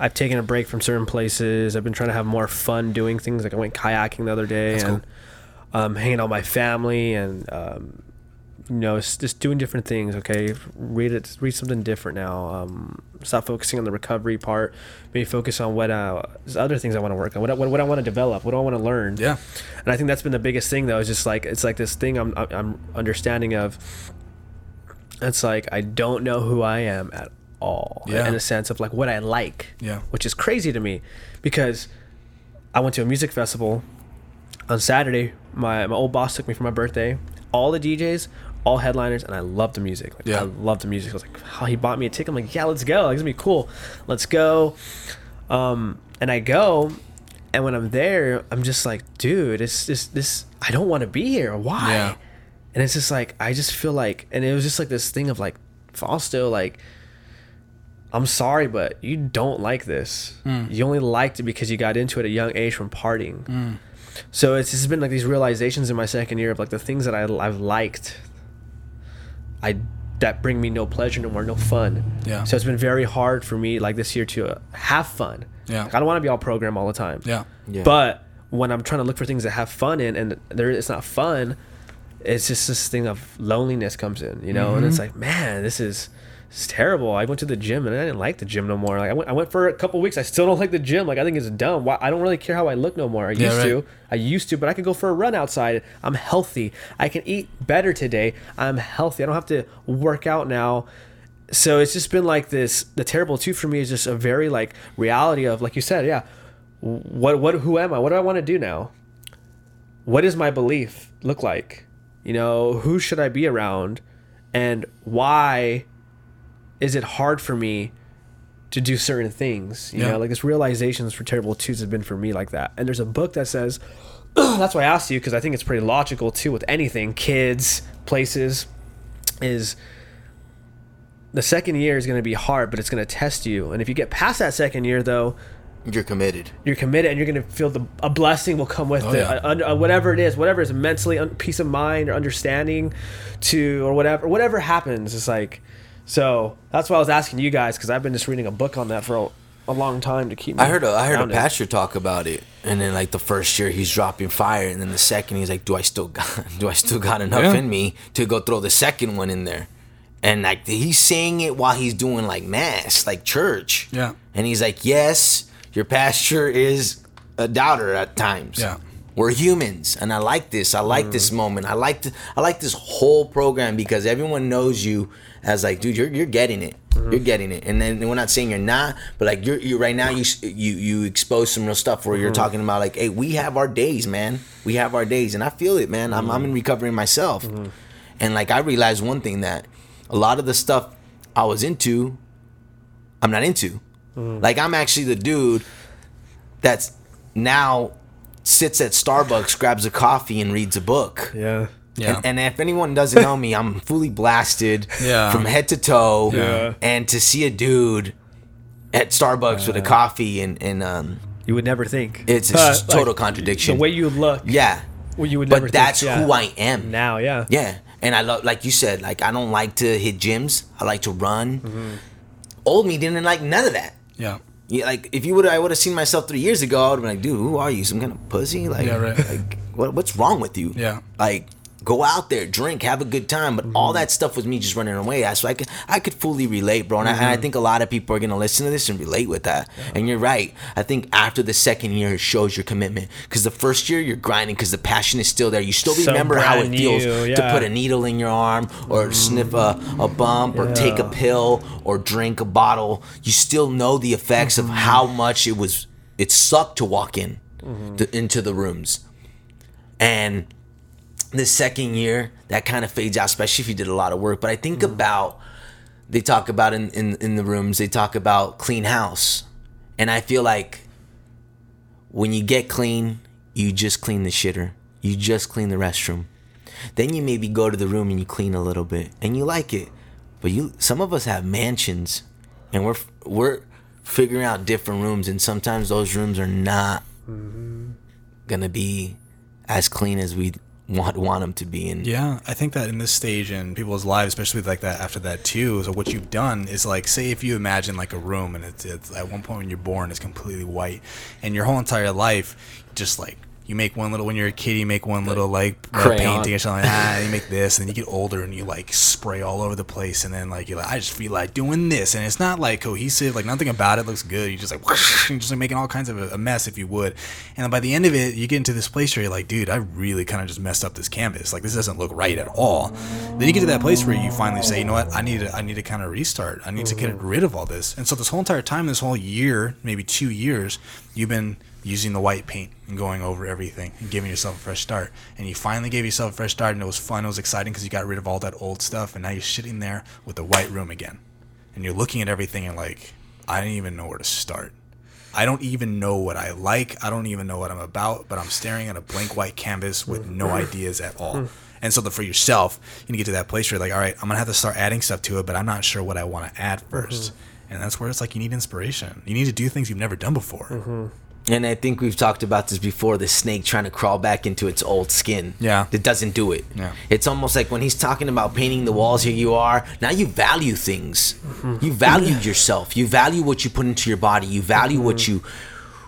I've taken a break from certain places. I've been trying to have more fun doing things. Like I went kayaking the other day That's and um, hanging out with my family and um, you know just doing different things. Okay, read it, read something different now. Um, stop focusing on the recovery part. Maybe focus on what uh, other things I want to work on. What I, what, what I want to develop. What do I want to learn? yeah and I think that's been the biggest thing though. Is just like it's like this thing I'm I'm understanding of. It's like I don't know who I am at all. Yeah. In a sense of like what I like. Yeah. Which is crazy to me, because I went to a music festival on Saturday. My my old boss took me for my birthday. All the DJs, all headliners, and I love the music. Like, Yeah. I love the music. I was like, how he bought me a ticket. I'm like, yeah, let's go. Like, it's gonna be cool. Let's go. Um, and I go, and when I'm there, I'm just like, dude, it's this this. I don't want to be here. Why? Yeah. And it's just like I just feel like, and it was just like this thing of like, Fausto, like, I'm sorry, but you don't like this. You only liked it because you got into it at a young age from partying. So it's just been like these realizations in my second year of like the things that I, I've liked, I that bring me no pleasure no more, no fun. Yeah. So it's been very hard for me like this year to uh, have fun. Yeah. Like, I don't want to be all program all the time. yeah Yeah. But when I'm trying to look for things that have fun in, and there it's not fun, it's just this thing of loneliness comes in, you know, and it's Mm-hmm. like, man, this is. It's terrible. I went to the gym and I didn't like the gym no more. Like I went, I went for a couple weeks. I still don't like the gym. Like I think it's dumb. Why? I don't really care how I look no more. I Yeah, used right. to. I used to, but I can go for a run outside. I'm healthy. I can eat better today. I'm healthy. I don't have to work out now. So it's just been like this. The terrible two for me is just a very like reality of like you said, yeah. What what who am I? What do I want to do now? What does my belief look like? You know, who should I be around, and why is it hard for me to do certain things? You Yeah. know, like this realizations for terrible twos have been for me like that. And there's a book that says that's why I asked you because I think it's pretty logical too with anything, kids, places, is the second year is going to be hard, but it's going to test you. And if you get past that second year, though, You're committed. you're committed and you're going to feel the a blessing will come with Oh, it, yeah. uh, uh, whatever it is, whatever is mentally un- peace of mind or understanding to or whatever whatever happens. It's like so that's why I was asking you guys because I've been just reading a book on that for a, a long time to keep. Me I heard a I heard a grounded. pastor talk about it, and then like the first year he's dropping fire, and then the second he's like, "Do I still got Do I still got enough Yeah. in me to go throw the second one in there?" And like he's saying it while he's doing like mass, like church. Yeah. And he's like, "Yes, your pastor is a doubter at times. Yeah. We're humans, and I like this. I like this mm. moment. I like th- I like this whole program because everyone knows you as like, dude, you're you're getting it. You're mm-hmm. getting it. And then we're not saying you're not, but like you're you right now you you you expose some real stuff where you're mm-hmm. talking about like, hey, we have our days, man. We have our days, and I feel it, man. I'm I'm mm-hmm. in recovery myself, and like I realized one thing that a lot of the stuff I was into, I'm not into. Like I'm actually the dude that's now sits at Starbucks, grabs a coffee, and reads a book. Yeah. Yeah. And, and if anyone doesn't know me, I'm fully blasted Yeah. from head to toe. Yeah. And to see a dude at Starbucks with a coffee and, and um, You would never think it's, it's Uh, just total like, contradiction. The way you look, yeah. well, you would never. But that's yeah. who I am. now. Yeah. Yeah, and I love, like you said, like I don't like to hit gyms. I like to run. Mm-hmm. Old me didn't like none of that. yeah Yeah, like if you would, I would have seen myself three years ago. I would have been like, dude, who are you? Some kind of pussy? Like, Yeah, right. like what, what's wrong with you? Yeah. like go out there, drink, have a good time. But all that stuff was me just running away. So I could, I could fully relate, bro. And, I, and I think a lot of people are gonna listen to this and relate with that. And you're right. I think after the second year, it shows your commitment. Because the first year, you're grinding because the passion is still there. You still So remember how it feels new, to yeah. Mm-hmm. put a needle in your arm or sniff a, a bump or take a pill or drink a bottle. You still know the effects Mm-hmm. of how much it was. It sucked to walk in Mm-hmm. into the rooms, and the second year that kind of fades out, especially if you did a lot of work. But I think Mm-hmm. about they talk about in, in in the rooms. They talk about clean house, And I feel like when you get clean, you just clean the shitter. You just clean the restroom. Then you maybe go to the room and you clean a little bit and you like it. But you some of us have mansions and we're we're figuring out different rooms and sometimes those rooms are not going to be as clean as we want want them to be in. Yeah, I think that in this stage in people's lives, especially like that after that too, so what you've done is like, say if you imagine like a room and it's, it's at one point when you're born, it's completely white, and your whole entire life, just like you make one little when you're a kid, you make one little like uh, painting or something like that. You make this, and then you get older and you like spray all over the place, and then like you're like, I just feel like doing this, and it's not like cohesive, like nothing about it looks good. you're just like you're just like making all kinds of a, mess if you would, and then by the end of it, you get into this place where you're like, dude, I really kind of just messed up this canvas. Like this doesn't look right at all. Then you get to that place where you finally say, you know what, I need to, I need to kind of restart. I need to get rid of all this. And so this whole entire time, this whole year, maybe two years, you've been using the white paint and going over everything and giving yourself a fresh start. And you finally gave yourself a fresh start, and it was fun. It was exciting because you got rid of all that old stuff, and now you're sitting there with the white room again, and you're looking at everything and like, I don't even know where to start. I don't even know what I like. I don't even know what I'm about, but I'm staring at a blank white canvas with no ideas at all. And so, the, for yourself, you need to get to that place where you're like, all right, I'm gonna have to start adding stuff to it, but I'm not sure what I want to add 1st mm-hmm. And that's where it's like you need inspiration. You need to do things you've never done before. Mm-hmm. And I think we've talked about this before the snake trying to crawl back into its old skin. Yeah. It doesn't do it. Yeah. It's almost like when he's talking about painting the walls, here you are. Now you value things. You value yourself. You value what you put into your body. You value what mm-hmm. you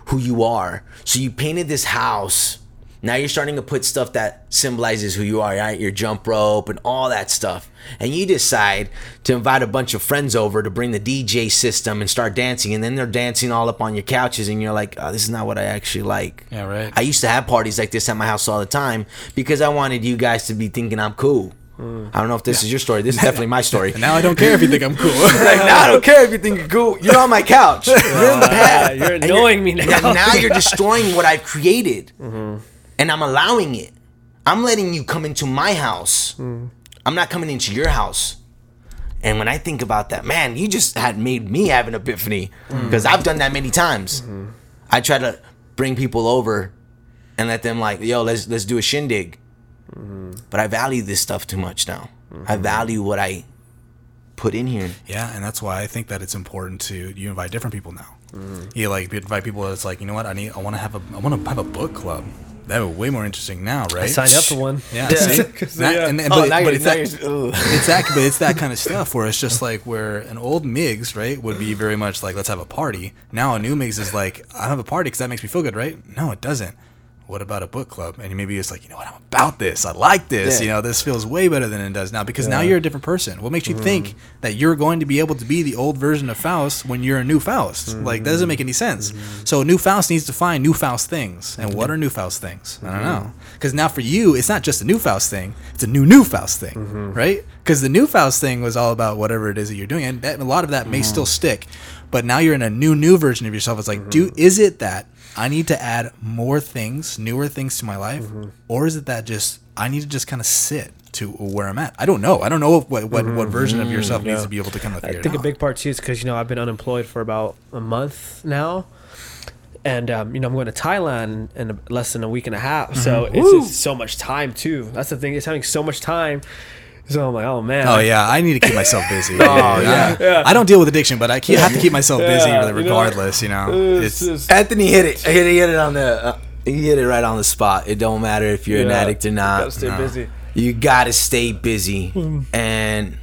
who you are. So you painted this house. Now you're starting to put stuff that symbolizes who you are, right? Your jump rope and all that stuff. And you decide to invite a bunch of friends over to bring the DJ system and start dancing. And then they're dancing all up on your couches, and you're like, oh, this is not what I actually like. Yeah, right. I used to have parties like this at my house all the time because I wanted you guys to be thinking I'm cool. Mm. I don't know if this is your story. This is definitely my story. And now I don't care if you think I'm cool. like, now I don't care if you think you're cool. You're on my couch. You're in the oh, pad. you're annoying me now. Yeah, now you're destroying what I've created, mm-hmm. And I'm allowing it. I'm letting you come into my house. Hmm. I'm not coming into your house. And when I think about that, man, you just had made me have an epiphany hmm. because I've done that many times. Hmm. I try to bring people over and let them like, yo, let's let's do a shindig. But I value this stuff too much now. I value what I put in here. Yeah, and that's why I think that it's important to you invite different people now. You like you invite people that's like, you know what, I need, I want to have a, I want to have a book club. That would be way more interesting now, right? I signed up for one. Yeah, see? That- yeah. and- and- Oh, but, but it's now that, you're- it's that, but it's that kind of stuff where it's just like where an old Migs, right, would be very much like let's have a party. Now a new Migs is like I have a party because that makes me feel good, right? No, it doesn't. What about a book club? And maybe it's like, you know what, I'm about this. I like this. Yeah. You know, this feels way better than it does now because now you're a different person. What makes you Mm-hmm. think that you're going to be able to be the old version of Faust when you're a new Faust? Mm-hmm. Like, that doesn't make any sense. So, a new Faust needs to find new Faust things. And Mm-hmm. what are new Faust things? I don't know. Because now for you, it's not just a new Faust thing, it's a new, new Faust thing, Mm-hmm. right? Because the new Faust thing was all about whatever it is that you're doing. And that, a lot of that may Mm-hmm. still stick. But now you're in a new, new version of yourself. It's like, do is it that I need to add more things, newer things to my life, Mm-hmm. or is it that just I need to just kind of sit to where I'm at? I don't know. I don't know what what, what version of yourself needs Mm-hmm. To be able to kind of here. I think a big part too is because you know I've been unemployed for about a month now, and um, you know I'm going to Thailand in less than a week and a half. So Mm-hmm. it's just so much time too. That's the thing. It's having so much time. So I'm like, oh man. Oh yeah, I need to keep myself busy. Oh, yeah. Yeah. I don't deal with addiction, but I keep, have to keep myself busy Yeah, you know, regardless. You know, It's it's just- Anthony hit it. Hit it, hit it on the. Uh, he hit it right on the spot. It don't matter if you're an addict or not. Gotta not. stay No. busy. You gotta stay busy and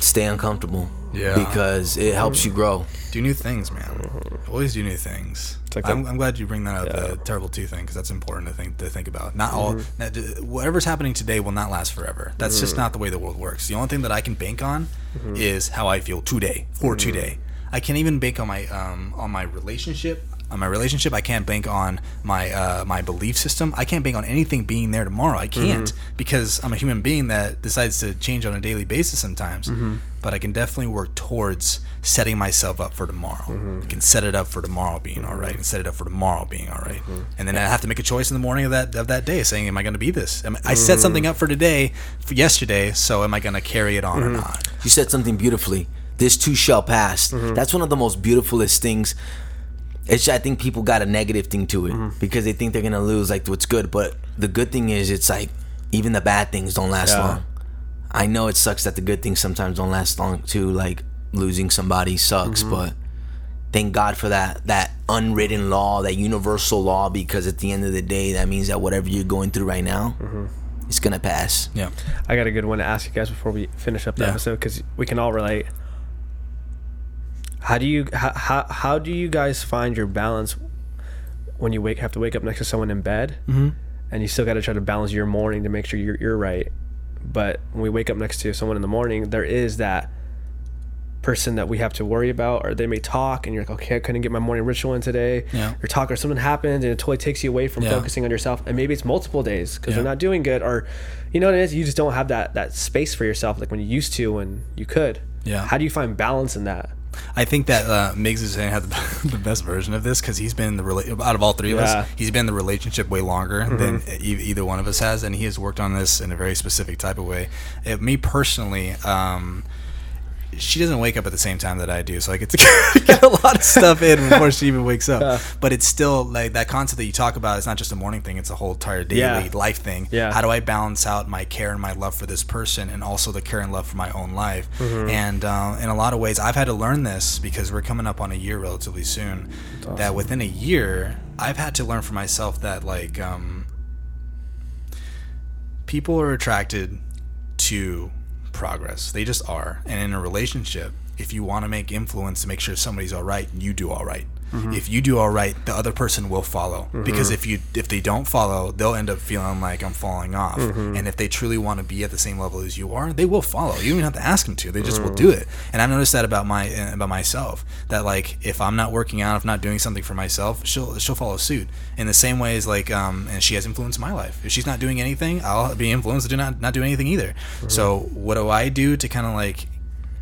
stay uncomfortable. Yeah. Because it helps you grow. do new things, man. Always do new things. Like I'm, I'm glad you bring that up, Yeah. the terrible two thing, because that's important to think to think about. Not all, mm-hmm. not- whatever's happening today will not last forever. That's just mm. not the way the world works. The only thing that I can bank on mm-hmm. is how I feel today for mm-hmm. today. I can't even bank on my um, on my relationship. On my relationship, I can't bank on my uh, my belief system. I can't bank on anything being there tomorrow. I can't mm-hmm. because I'm a human being that decides to change on a daily basis sometimes. Mm-hmm. But I can definitely work towards setting myself up for tomorrow. Mm-hmm. I can set it up for tomorrow being all right, and set it up for tomorrow being all right. And then I have to make a choice in the morning of that of that day, saying, "Am I going to be this? Am, I set something up for today, for yesterday. So am I going to carry it on or not?" You said something beautifully. This too shall pass. That's one of the most beautifulest things It's I think people got a negative thing to it mm-hmm. because they think they're gonna lose like what's good. But the good thing is it's like even the bad things don't last Yeah. long. I know it sucks that the good things sometimes don't last long too. Like losing somebody sucks, mm-hmm. but thank God for that that unwritten law, that universal law, because at the end of the day, that means that whatever you're going through right now, mm-hmm. it's gonna pass. Yeah. I got a good one to ask you guys before we finish up the Yeah. episode because we can all relate. How do you how, how how do you guys find your balance when you wake have to wake up next to someone in bed, Mm-hmm. and you still got to try to balance your morning to make sure you're you're right. But when we wake up next to someone in the morning, there is that person that we have to worry about, or they may talk, and you're like, okay, I couldn't get my morning ritual in today. Yeah. Or talk, or something happens, and it totally takes you away from Yeah. focusing on yourself. And maybe it's multiple days because Yeah. you're not doing good, or you know what it is, you just don't have that that space for yourself like when you used to when you could. Yeah. How do you find balance in that? I think that uh, Migs is saying had the, the best version of this because he's been in the rela- out of all three of Yeah. Mm-hmm. us, he's been in the relationship way longer than e- either one of us has, and he has worked on this in a very specific type of way. Uh, me personally, um, she doesn't wake up at the same time that I do, so I get to get a lot of stuff in before she even wakes up. Yeah. But it's still like that concept that you talk about. It's not just a morning thing; it's a whole entire daily Yeah. life thing. Yeah. How do I balance out my care and my love for this person, and also the care and love for my own life? Mm-hmm. And uh, in a lot of ways, I've had to learn this because we're coming up on a year relatively soon. That within a year, I've had to learn for myself that like um, people are attracted to progress. They just are. And in a relationship, if you want to make influence to make sure somebody's all right, you do all right. If you do all right, the other person will follow. Because if you if they don't follow, they'll end up feeling like I'm falling off. And if they truly want to be at the same level as you are, they will follow. You don't even have to ask them to. They just will do it. And I've noticed that about my uh, about myself. That like if I'm not working out, if I'm not doing something for myself, she'll she'll follow suit. In the same way as like um and she has influenced my life. If she's not doing anything, I'll be influenced to do not not do anything either. So what do I do to kind of like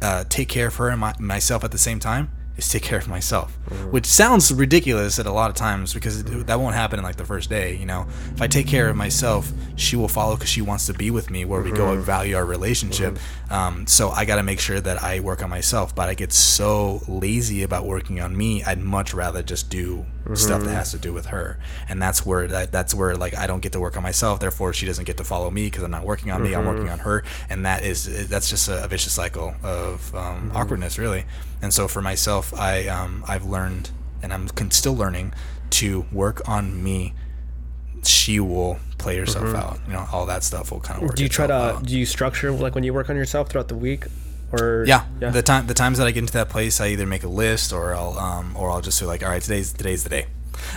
uh, take care of her and my, myself at the same time is take care of myself, mm. which sounds ridiculous at a lot of times because it, mm. that won't happen in like the first day. You know, if I take care of myself, she will follow because she wants to be with me where we go and mm-hmm. value our relationship. Mm-hmm. Um, so I got to make sure that I work on myself, but I get so lazy about working on me. I'd much rather just do stuff that has to do with her, and that's where that, that's where like I don't get to work on myself. Therefore, she doesn't get to follow me because I'm not working on me. I'm working on her, and that is that's just a, vicious cycle of um, awkwardness, really. And so for myself, I um, I've learned, and I'm still learning to work on me. She will play herself out. You know, all that stuff will kind of work. Do you try to out. do you structure like when you work on yourself throughout the week, or Yeah, the time the times that I get into that place, I either make a list or I'll um or I'll just say like, all right, today's today's the day.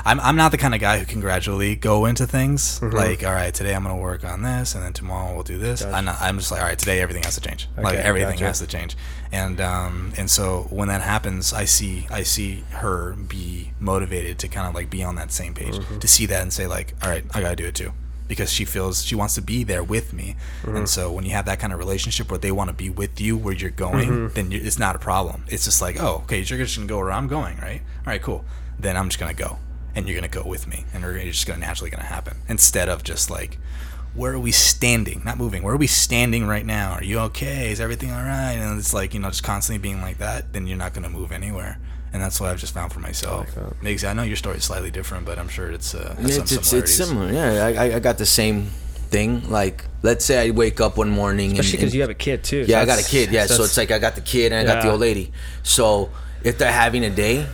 I'm, I'm not the kind of guy who can gradually go into things Mm-hmm. like all right today I'm gonna work on this and then tomorrow we'll do this I'm, not, I'm just like all right today everything has to change like everything gotcha. has to change and um and so when that happens I see I see her be motivated to kind of like be on that same page Mm-hmm. to see that and say like all right I gotta do it too because she feels she wants to be there with me. Mm-hmm. and so when you have that kind of relationship where they want to be with you where you're going Mm-hmm. then you, it's not a problem. It's just like oh okay you're just gonna go where i'm going right? All right cool. Then i'm just gonna go. And you're gonna go with me. And we're it's just gonna naturally gonna happen. Instead of just like where are we standing? Not moving. Where are we standing right now? Are you okay? Is everything all right? And it's like you know just constantly being like that then you're not gonna move anywhere and that's what I've just found for myself. that. Migs, I know your story is slightly different, but I'm sure it's uh, has some It's, it's, it's similar. Yeah, I, I- I got the same thing. Like, let's say I wake up one morning especially because you have a kid too. yeah, I got a kid. Yeah, so it's like I got the kid and I got the old lady. So if they're having a day,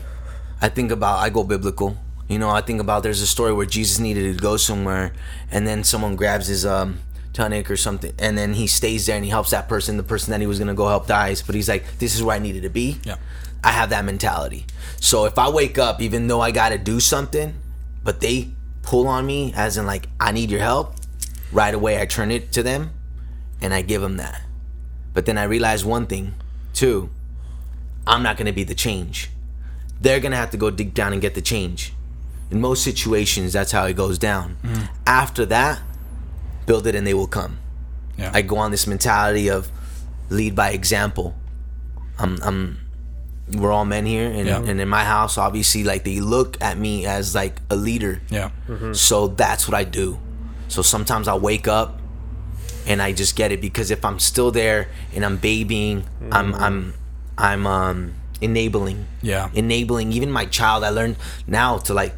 I think about I go biblical. You know, I think about there's a story where Jesus needed to go somewhere, and then someone grabs his um tunic or something, and then he stays there and he helps that person. The person that he was gonna go help dies, but he's like, "This is where I needed to be." Yeah. I have that mentality. So if I wake up, even though I got to do something, but they pull on me, as in like I need your help, right away I turn it to them, and I give them that. But then I realize one thing, too. I'm not gonna be the change. They're gonna have to go dig down and get the change. In most situations, that's how it goes down. Mm. After that, build it and they will come. Yeah. I go on this mentality of lead by example. I'm, I'm we're all men here, and, Yeah. and in my house, obviously, like they look at me as like a leader. yeah. So that's what I do. So sometimes I wake up and I just get it because if I'm still there and I'm babying, I'm I'm I'm um enabling. Yeah. Enabling even my child. I learned now to like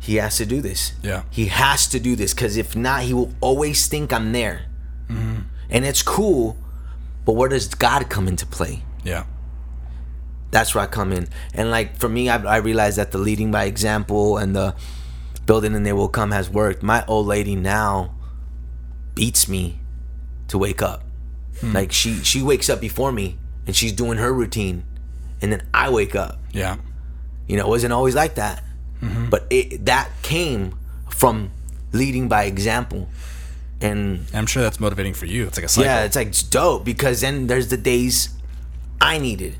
he has to do this. Yeah. He has to do this because if not, he will always think I'm there. Hmm. And it's cool, but where does God come into play? Yeah. That's where I come in. And like for me, I, I realized that the leading by example and the building and they will come has worked. My old lady now beats me to wake up. Hmm. Like she she wakes up before me and she's doing her routine, and then I wake up. Yeah. You know, it wasn't always like that, mm-hmm. but it that came from leading by example. And And I'm sure that's motivating for you. It's like a cycle. yeah, it's like it's dope because then there's the days I needed,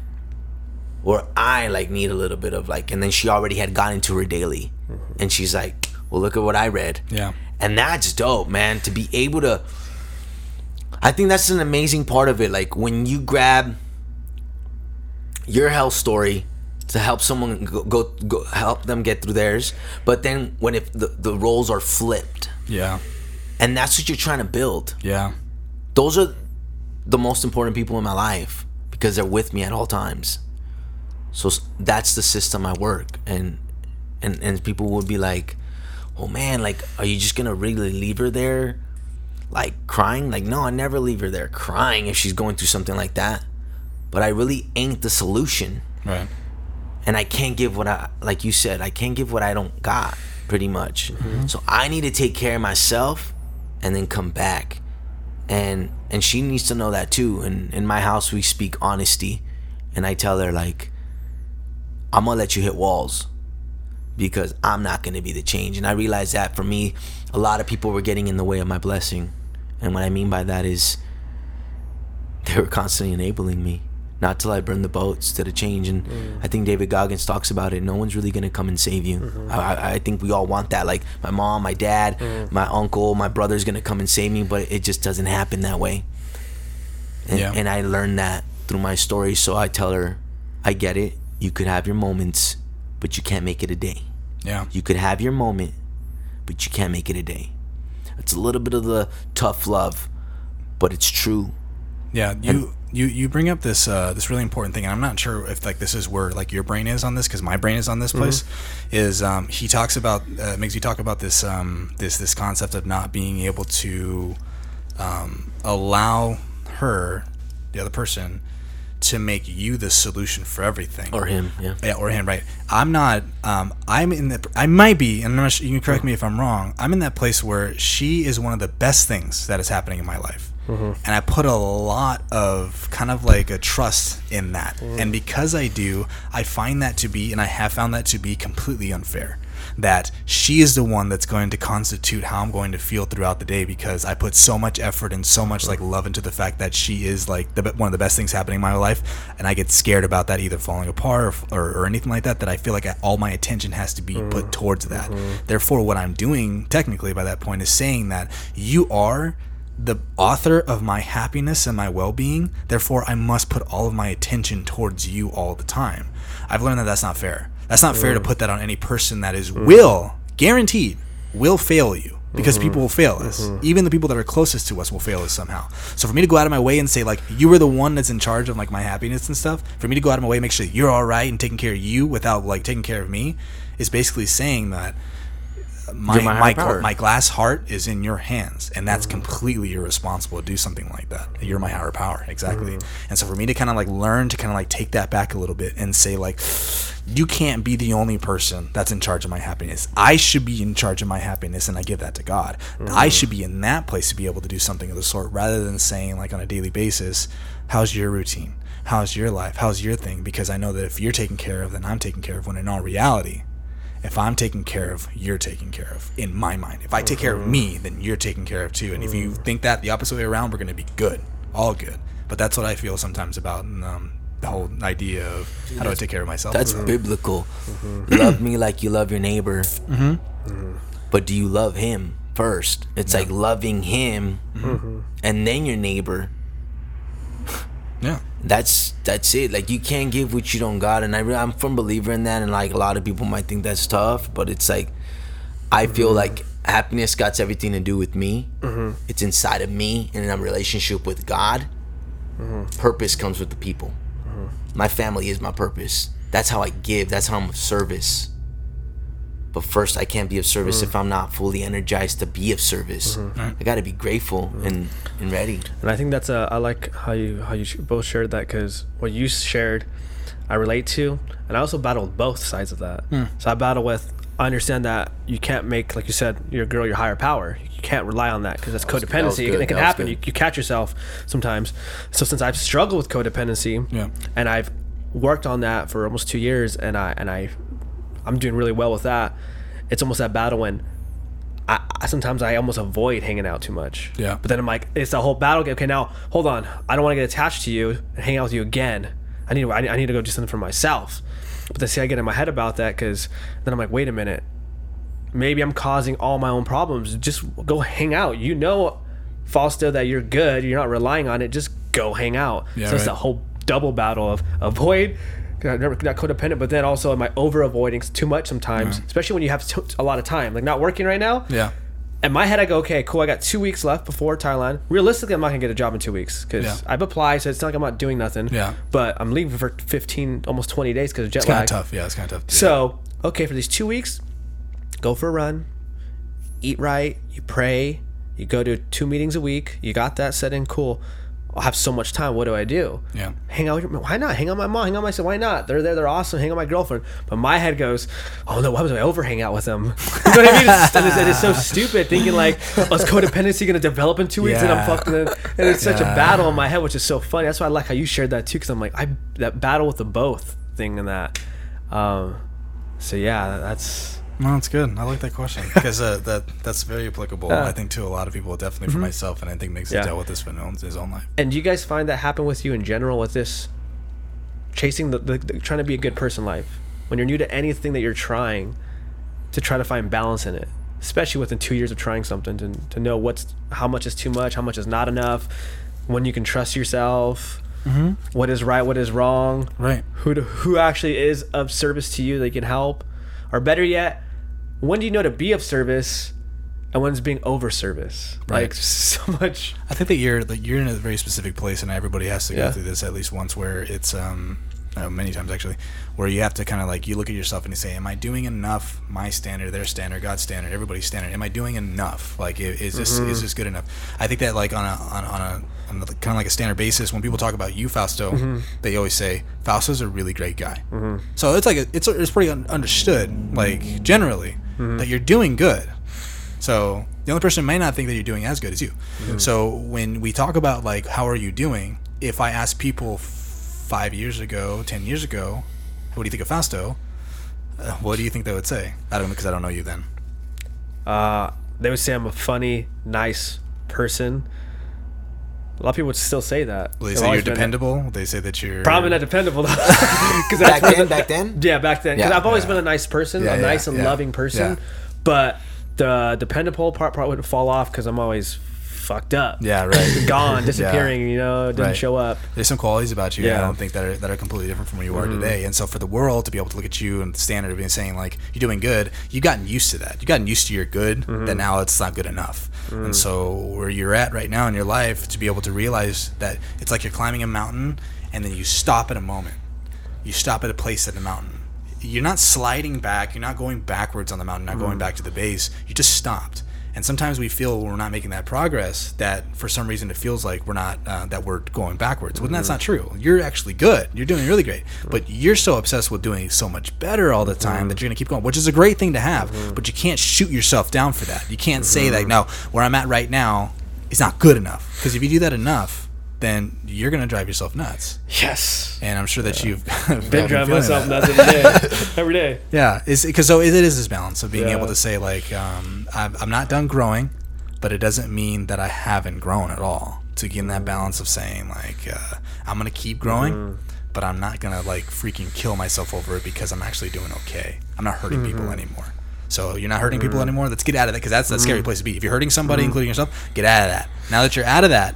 or I like need a little bit of like, and then she already had gotten into her daily, mm-hmm. and she's like, "Well, look at what I read," Yeah. and that's dope, man. To be able to, I think that's an amazing part of it. Like when you grab your health story to help someone go, go, go help them get through theirs, but then when if the, the roles are flipped, Yeah. and that's what you're trying to build Yeah. those are the most important people in my life because they're with me at all times. So that's the system I work and and and people would be like, "Oh man, like are you just going to really leave her there like crying?" Like, "No, I never leave her there crying if she's going through something like that." But I really ain't the solution. Right. And I can't give what I like you said, I can't give what I don't got pretty much. Mm-hmm. Mm-hmm. So I need to take care of myself and then come back and and she needs to know that too and in my house we speak honesty and i tell her like i'm gonna let you hit walls because i'm not gonna be the change. And i realized that for me a lot of people were getting in the way of my blessing. And what i mean by that is they were constantly enabling me not till i burn the boats to the change. And mm. i think david goggins talks about it no one's really gonna come and save you. Mm-hmm. I, I- I think we all want that. Like my mom my dad mm. my uncle my brother's gonna come and save me but it just doesn't happen that way. And, Yeah. and i learned that through my story. So i tell her i get it you could have your moments but you can't make it a day Yeah. you could have your moment but you can't make it a day it's a little bit of the tough love but it's true Yeah, you you you bring up this uh, this really important thing, and I'm not sure if like this is where like your brain is on this because my brain is on this place. Is um, he talks about uh, Migs you talk about this um, this this concept of not being able to um, allow her, the other person, to make you the solution for everything or him yeah yeah, or him, right? I'm not. Um, I'm in the. I might be, and I'm not sure, you can correct me if I'm wrong. I'm in that place where she is one of the best things that is happening in my life, and I put a lot of kind of like a trust in that. And because I do, I find that to be, and I have found that to be completely unfair. That she is the one that's going to constitute how I'm going to feel throughout the day because I put so much effort and so much like love into the fact that she is like the one of the best things happening in my life, and I get scared about that either falling apart or, or, or anything like that. That I feel like I, all my attention has to be put mm-hmm. towards that. Mm-hmm. Therefore, what I'm doing technically by that point is saying that you are the author of my happiness and my well-being. Therefore, I must put all of my attention towards you all the time. I've learned that that's not fair. That's not fair to mm. put that on any person that is mm. will guaranteed will fail you. Because mm-hmm. people will fail us. Mm-hmm. Even the people that are closest to us will fail us somehow. So for me to go out of my way and say like you were the one that's in charge of like my happiness and stuff, for me to go out of my way and make sure that you're all right and taking care of you without like taking care of me is basically saying that my my my, power. my glass heart is in your hands and that's completely irresponsible to do something like that. You're my higher power exactly. Mm. And so for me to kind of like learn to kind of like take that back a little bit and say like you can't be the only person that's in charge of my happiness. I should be in charge of my happiness and i give that to god. Mm. I should be in that place to be able to do something of the sort rather than saying like on a daily basis how's your routine? How's your life? How's your thing because i know that if you're taken care of then i'm taken care of when in all reality if I'm taken care of, you're taken care of in my mind. If I take care of mm-hmm. me, then you're taken care of too. And if you mm. think that the opposite way around, we're going to be good, all good. But that's what I feel sometimes about um, the whole idea of how do I take care of myself. That's mm-hmm. biblical. Mm-hmm. Love me like you love your neighbor. But do you love him first? It's like loving him and then your neighbor. Yeah, That's that's it. Like you can't give what you don't got, and I re- I'm a firm believer in that. And like a lot of people might think that's tough, but it's like I feel mm-hmm. like happiness got everything to do with me. Mm-hmm. It's inside of me, and in a relationship with God. Mm-hmm. Purpose comes with the people. My family is my purpose. That's how I give. That's how I'm of service. But first, I can't be of service Mm. if I'm not fully energized to be of service. Mm-hmm. I got to be grateful and, and ready. And I think that's a. I like how you how you both shared that because what you shared, I relate to, and I also battle with both sides of that. So I battle with. I understand that you can't make, like you said, your girl your higher power. You can't rely on that because that's that codependency. good. It can That happen. You, you catch yourself sometimes. So since I've struggled with codependency, Yeah. and I've worked on that for almost two years, and I and I, I'm doing really well with that. It's almost that battle when I, I sometimes I almost avoid hanging out too much. Yeah. But then I'm like, it's a whole battle. game. Okay, now hold on. I don't want to get attached to you and hang out with you again. I need I need- I need to go do something for myself. But then see, I get in my head about that because then I'm like, wait a minute. Maybe I'm causing all my own problems. Just go hang out. You know, Fausto, that you're good. You're not relying on it. Just go hang out. Yeah, so it's a whole double battle of avoid. Not not codependent, but then also am I over avoiding too much sometimes, especially when you have t- a lot of time, like not working right now Yeah. in my head, I go, okay, cool. I got two weeks left before Thailand. Realistically, I'm not gonna get a job in two weeks because Yeah. I've applied, so it's not like I'm not doing nothing. Yeah. But I'm leaving for 15, almost 20 days because of jet lag. It's kind of tough. Yeah, it's kind of tough. So, okay, for these two weeks, go for a run, eat right, you pray, you go to two meetings a week. You got that set in, cool. I'll have so much time. What do I do? Yeah. Hang out with your, why not? Hang out with my mom, hang out with my son. Why not? They're there, they're awesome. Hang out with my girlfriend. But my head goes, oh no, why was I over hang out with them? You know what I mean? It's, and it's, it's so stupid thinking like, oh, is codependency going to develop in two weeks and I'm Yeah. fucking, and it's such a battle in my head, which is so funny. That's why I like how you shared that too. Cause I'm like, I, that battle with the both thing and that. Um, so yeah, that's, No, it's good. I like that question because uh, that that's very applicable. Yeah. I think to a lot of people, definitely for myself, and I think Migs Yeah. it dealt with this in his own life. And do you guys find that happen with you in general with this chasing the, the, the trying to be a good person life? When you're new to anything that you're trying to try to find balance in it, especially within two years of trying something to, to know what's how much is too much, how much is not enough, when you can trust yourself, what is right, what is wrong, Right. who to, who actually is of service to you that can help, or better yet, when do you know to be of service, and when's being over service? Right. Like so much. I think that you're like you're in a very specific place, and everybody has to Yeah. go through this at least once, where it's um, uh, many times actually, where you have to kind of like you look at yourself and you say, "Am I doing enough? My standard, their standard, God's standard, everybody's standard. Am I doing enough? Like, is this Mm-hmm. is this good enough?" I think that like on a on, on a on a, kind of like a standard basis, when people talk about you, Fausto, Mm-hmm. they always say Fausto's a really great guy. So it's like a, it's it's pretty un- understood, like generally, Mm-hmm. that you're doing good. So the only person may not think that you're doing as good as you. Mm-hmm. So when we talk about like how are you doing, if I ask people f- five years ago, ten years ago, what do you think of Fausto? Uh, what do you think they would say? I don't know because I don't know you then. Uh, they would say I'm a funny, nice person. A lot of people would still say that. Will they They've say you're always been- dependable? They say that you're Probably not dependable though. Because Back then, back then? Yeah, back then. Because Yeah. I've always Yeah. been a nice person, Yeah, a yeah, nice and yeah, loving person. yeah. But the dependable part probably would fall off because I'm always fucked up. Yeah, right. Gone, disappearing. You know, didn't Right. show up. There's some qualities about you. Yeah. I Mm-hmm. don't think that are, that are completely different from where you are today. And so for the world to be able to look at you and the standard of being saying like you're doing good, you've gotten used to that. You've gotten used to your good. Mm-hmm. That now it's not good enough. Mm. And so where you're at right now in your life, to be able to realize that it's like you're climbing a mountain and then you stop at a moment. You stop at a place at the mountain. You're not sliding back. You're not going backwards on the mountain. Not Mm. going back to the base. You just stopped. And sometimes we feel we're not making that progress that for some reason it feels like we're not uh, that we're going backwards. When that's not mm-hmm. true. You're actually good. You're doing really great. But you're so obsessed with doing so much better all the time that mm-hmm. you're gonna keep going, which is a great thing to have. Mm-hmm. But you can't shoot yourself down for that. You can't say that no, where I'm at right now is not good enough. Because if you do that enough, then you're gonna drive yourself nuts. Yes. And I'm sure that you've Been driving feeling myself that. nuts every day. every day. Yeah, it's because so it is this balance of being Yeah. able to say like um, I'm, I'm not done growing, but it doesn't mean that I haven't grown at all. To get in that balance of saying like uh, I'm gonna keep growing, Mm-hmm. but I'm not gonna like freaking kill myself over it because I'm actually doing okay. I'm not hurting people Mm-hmm. anymore. So you're not hurting people anymore. Let's get out of that because that's a scary place to be. If you're hurting somebody, Mm-hmm. including yourself, get out of that. Now that you're out of that,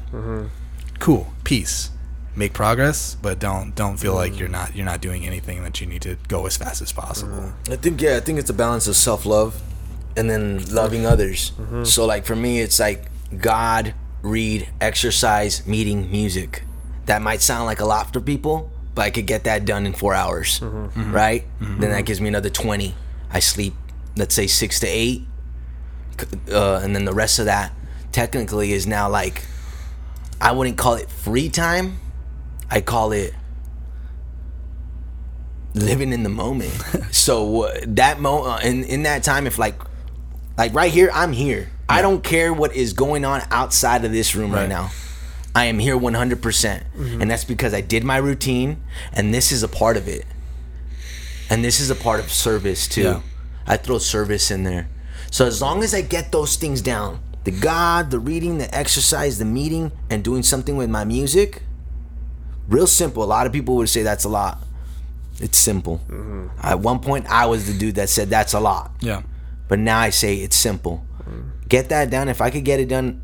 cool, peace. Make progress, but don't don't feel like you're not you're not doing anything that you need to go as fast as possible. I think yeah, I think it's a balance of self love and then loving others. Mm-hmm. So like for me it's like God, read, exercise, meeting, music. That might sound like a lot for people, but I could get that done in four hours, mm-hmm. Mm-hmm. right? Then that gives me another twenty. I sleep, let's say six to eight, uh, and then the rest of that technically is now like, I wouldn't call it free time. I call it living in the moment. so uh, that mo uh, in in that time, if like like right here, I'm here. I don't care what is going on outside of this room right, Right. now. I am here 100%. percent And that's because I did my routine and this is a part of it. And this is a part of service too. Yeah. I throw service in there. So as long as I get those things down, the God, the reading, the exercise, the meeting, and doing something with my music, real simple. A lot of people would say that's a lot. It's simple. Mm-hmm. At one point, I was the dude that said that's a lot. Yeah. But now I say it's simple. Mm. Get that done. If I could get it done,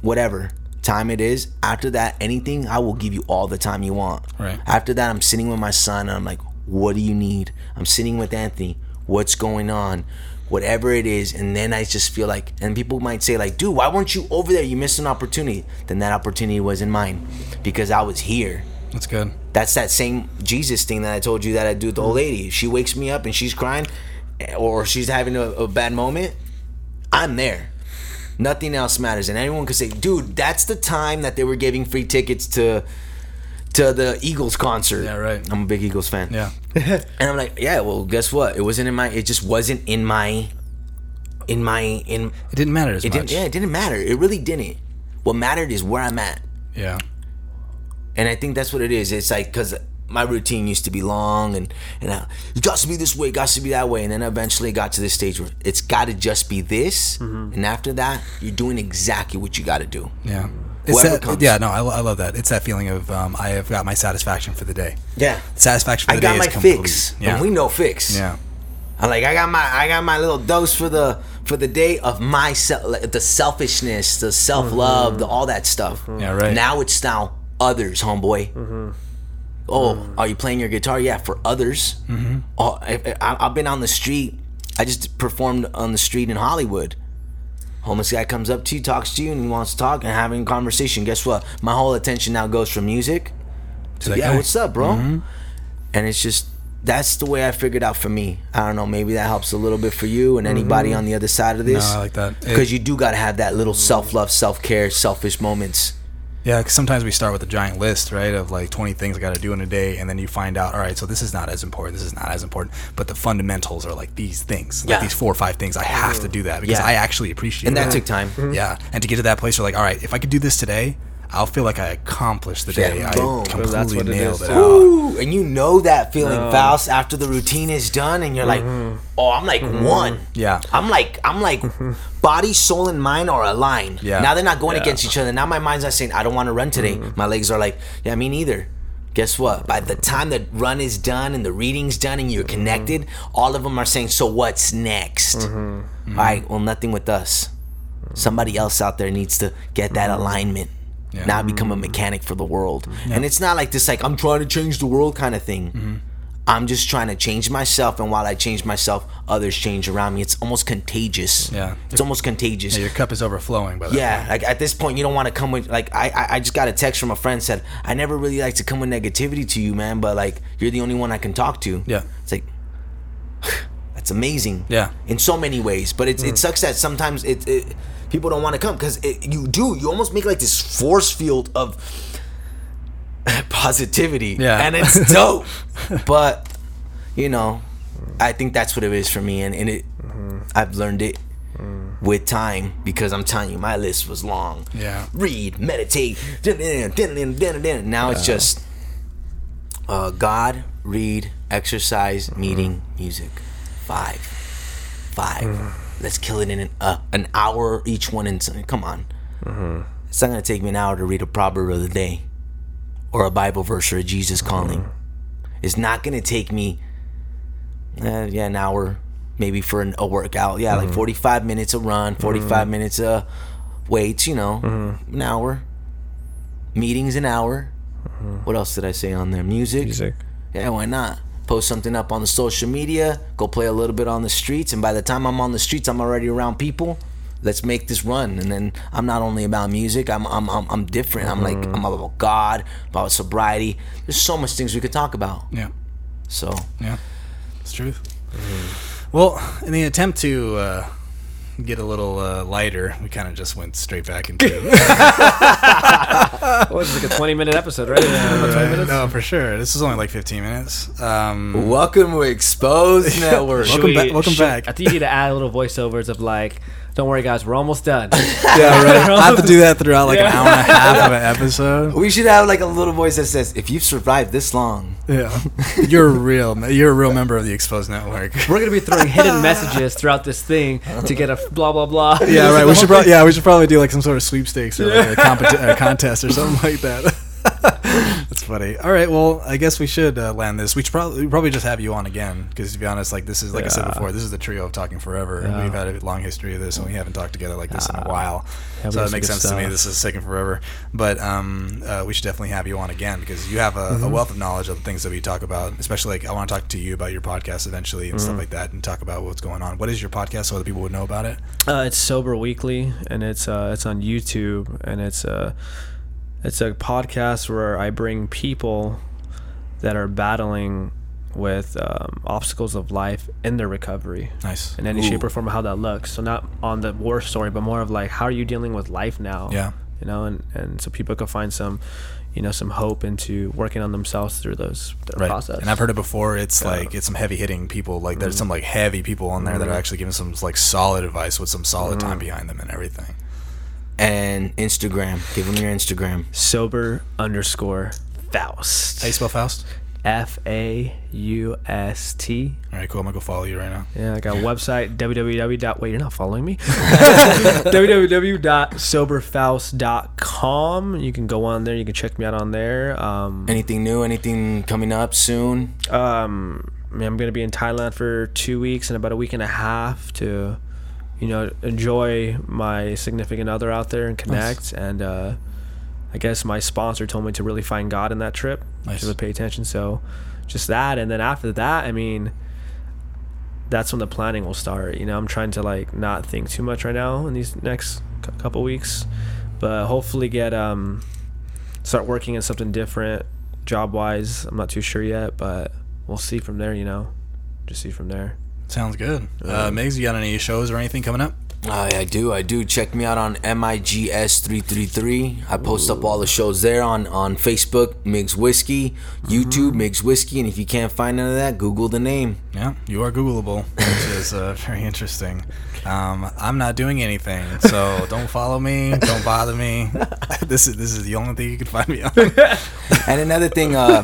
whatever time it is, after that, anything, I will give you all the time you want. Right. After that, I'm sitting with my son and I'm like, what do you need? I'm sitting with Anthony. What's going on? Whatever it is. And then I just feel like, and people might say, like, dude, why weren't you over there? You missed an opportunity. Then that opportunity wasn't mine because I was here. That's good. That's that same Jesus thing that I told you that I do with the old lady. She wakes me up and she's crying, or she's having a, a bad moment, I'm there. Nothing else matters, and anyone could say, "Dude, that's the time that they were giving free tickets to to the Eagles concert." Yeah, right. I'm a big Eagles fan. Yeah. and I'm like, "Yeah, well, guess what? It wasn't in my. It just wasn't in my, in my in. It didn't matter as It much. didn't. Yeah, it didn't matter. It really didn't. What mattered is where I'm at." Yeah. And I think that's what it is. It's like because my routine used to be long and and uh, it got to be this way, it got to be that way, and then eventually it got to this stage where it's got to just be this, and after that, you're doing exactly what you got to do. Yeah. It's Whoever that, comes. yeah, no, I, I love that. It's that feeling of um, I have got my satisfaction for the day. Yeah, Satisfaction for I the got my complete. fix, Yeah. and we know fix. yeah. I'm like, I got my, I got my little dose for the for the day of myself, like, the selfishness, the self love, the all that stuff. Yeah, right. Now it's now others, homeboy. Oh, are you playing your guitar? Yeah, for others. Mm-hmm. Oh, I, I, I've been on the street. I just performed on the street in Hollywood. Homeless guy comes up to you, talks to you, and he wants to talk and having a conversation. Guess what? My whole attention now goes from music to that yeah, guy. what's up, bro? Mm-hmm. And it's just that's the way I figured out for me. I don't know, maybe that helps a little bit for you and anybody mm-hmm. on the other side of this. No, I like that. Because you do got to have that little self love, self care, selfish moments. Yeah, because sometimes we start with a giant list, right, of like 20 things I got to do in a day, and then you find out, all right, so this is not as important, this is not as important, but the fundamentals are like these things, like Yeah. these four or five things. I have to mm. do that because Yeah. I actually appreciate it. And that it. took time. Mm-hmm. Yeah, and to get to that place, you're like, all right, if I could do this today, I'll feel like I accomplished the Yeah, day. boom. I Because that's completely what it nailed is. it out. Ooh, and you know that feeling, Faust, after the routine is done, and you're like, mm-hmm. oh, I'm like mm-hmm. one. Yeah. I'm like, I'm like, body, soul, and mind are aligned. Yeah. Now they're not going Yeah. against each other. Now my mind's not saying I don't want to run today. Mm-hmm. My legs are like, yeah, me neither. Guess what? By the time the run is done and the reading's done and you're connected, all of them are saying, so what's next? All right, well, nothing with us. Somebody else out there needs to get that alignment. Yeah. Now become a mechanic for the world. And it's not like this, like, I'm trying to change the world kind of thing. Mm-hmm. I'm just trying to change myself, and while I change myself, others change around me. It's almost contagious. Yeah. it's almost contagious. Yeah, your cup is overflowing. By Yeah, point. like at this point, you don't want to come with like I, I just got a text from a friend said I never really like to come with negativity to you, man, but like you're the only one I can talk to. Yeah. it's like that's amazing. Yeah. in so many ways, but it's it mm. sucks that sometimes it, it people don't want to come because you do you almost make like this force field of positivity. Yeah. and it's dope, but you know, I think that's what it is for me, and, and it mm-hmm. I've learned it mm. with time because I'm telling you, my list was long. Yeah. Read, meditate, now it's just uh, God, read, exercise, mm-hmm. meeting, music. Five, five. Mm. Let's kill it in an, uh, an hour each one. In come on, it's not gonna take me an hour to read a proverb of the day, or a Bible verse, or a Jesus calling. It's not gonna take me uh, yeah, an hour maybe for an, a workout. Yeah, like 45 minutes a run, 45 minutes uh weights, you know, an hour. Meetings an hour. What else did I say on there? Music. Music. Yeah, why not? Post something up on the social media, go play a little bit on the streets, and by the time I'm on the streets, I'm already around people. let's make this run. And then I'm not only about music. I'm I'm I'm, I'm different. I'm like I'm about God, about sobriety. There's so much things we could talk about. Yeah. So Yeah, it's truth. Well, in the attempt to uh, get a little uh, lighter, we kind of just went straight back into What was it, like a 20 minute episode, right? About 20 minutes? no, for sure. This is only like 15 minutes. Um, welcome to Exposed Network. Welcome Should back- welcome should- back. I think you need to add little voiceovers of like, don't worry, guys, we're almost done. yeah, right. I have to do that throughout like an hour and a half of an episode. We should have like a little voice that says, "If you've survived this long, Yeah, you're a real, you're a real member of the Exposed Network. We're gonna be throwing hidden messages throughout this thing to get a blah blah blah. Yeah, right. We should probably yeah, we should probably do like some sort of sweepstakes or like a, competi- a contest or something like that. That's funny. All right, well, I guess we should uh, land this. We should probably probably just have you on again because to be honest, like this is like I said Yeah. before, this is the trio of talking forever. Yeah. We've had a long history of this, and we haven't talked together like this in a while. Yeah, we so some makes good sense to me. stuff. This is taking forever, but um, uh, we should definitely have you on again because you have a, Mm-hmm. a wealth of knowledge of the things that we talk about. Especially like I want to talk to you about your podcast eventually and Mm-hmm. stuff like that, and talk about what's going on. What is your podcast so other people would know about it? Uh, it's Sober Weekly, and it's uh, it's on YouTube, and it's a it's a podcast where I bring people that are battling with um, obstacles of life in their recovery Nice. in any shape or form, how that looks. So not on the war story, but more of like how are you dealing with life now? Yeah. you know, and and so people can find some, you know, some hope into working on themselves through those right. process. And I've heard it before. It's Yeah. Mm-hmm. like it's some heavy hitting people. Like there's some like heavy people on there that are actually giving some like solid advice with some solid Mm-hmm. time behind them and everything. And Instagram. Give them your Instagram. sober underscore Faust. How you spell Faust? F A U S T. All right, cool. I'm gonna go follow you right now. Yeah, I got a website www. Wait, you're not following me. www.soberfaust.com. You can go on there. You can check me out on there. Um, Anything new? Anything coming up soon? um, I mean, I'm gonna be in Thailand for two weeks and about a week and a half to, you know, enjoy my significant other out there and connect. And uh, I guess my sponsor told me to really find God in that trip. Nice. To pay attention. So, just that, and then after that, I mean, that's when the planning will start. You know, I'm trying to like not think too much right now in these next cou- couple weeks, but hopefully get um start working in something different job wise. I'm not too sure yet, but we'll see from there. You know, just see from there. Sounds good. Uh, Migs, you got any shows or anything coming up? I, I do, I do. Check me out on MIGS333. I post up all the shows there on, on Facebook, Migs Whiskey, YouTube, Migs Whiskey, and if you can't find none of that, Google the name. Yeah, you are Googleable, which is uh, very interesting. Um, I'm not doing anything, so don't follow me. Don't bother me. this is this is the only thing you can find me on. And another thing, uh,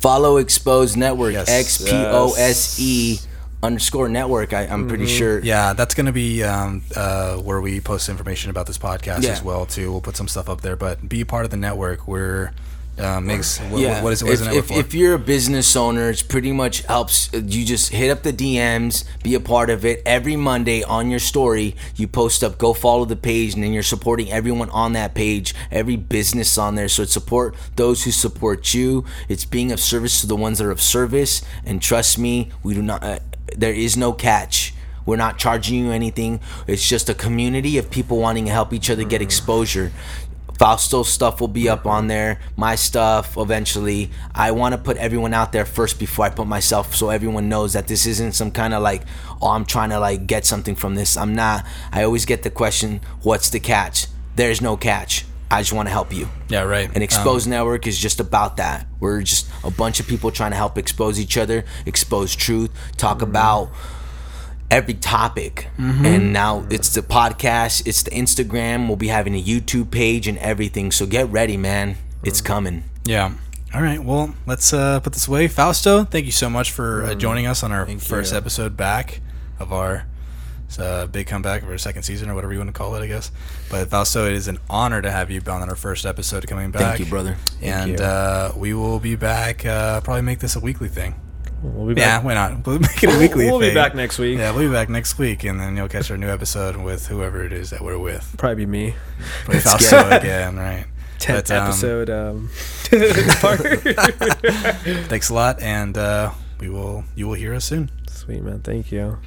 follow Exposed Network, Yes. X P O S E underscore network. I, I'm pretty sure. Yeah, that's going to be um, uh, where we post information about this podcast Yeah. as well too. We'll put some stuff up there, but be a part of the network. We're uh, makes what, yeah. what is what is if, if, if you're a business owner, it's pretty much helps. uh, You just hit up the DMs, be a part of it. Every Monday on your story, you post up, go follow the page, and then you're supporting everyone on that page, every business on there. So it's support those who support you. It's being of service to the ones that are of service. And trust me, we do not. Uh, there is no catch. We're not charging you anything. It's just a community of people wanting to help each other get exposure. Fausto's stuff will be up on there. My stuff eventually. I want to put everyone out there first before I put myself, so everyone knows that this isn't some kind of like, oh, I'm trying to like get something from this. I'm not. I always get the question, what's the catch? There's no catch. I just want to help you. yeah, right. And um, Expose Network is just about that. We're just a bunch of people trying to help expose each other, expose truth, talk mm-hmm. about every topic. And now it's the podcast, it's the Instagram. We'll be having a YouTube page and everything. So get ready, man. It's coming. Yeah. All right. Well, let's uh, put this away. Fausto, thank you so much for uh, joining us on our first you. episode back of our uh, big comeback of our second season or whatever you want to call it, I guess. But Fausto, it is an honor to have you on our first episode coming back. Thank you, brother. and you. Uh, we will be back. Uh, probably make this a weekly thing. We'll be Yeah, back. why not? We'll make it a weekly We'll be thing. back next week. Yeah, we'll be back next week, and then you'll catch our new episode with whoever it is that we're with. Probably be me. Probably Fausto again, right? Tenth But, um, episode. Um, Thanks a lot, and uh, we will. You will hear us soon. Sweet man, thank you.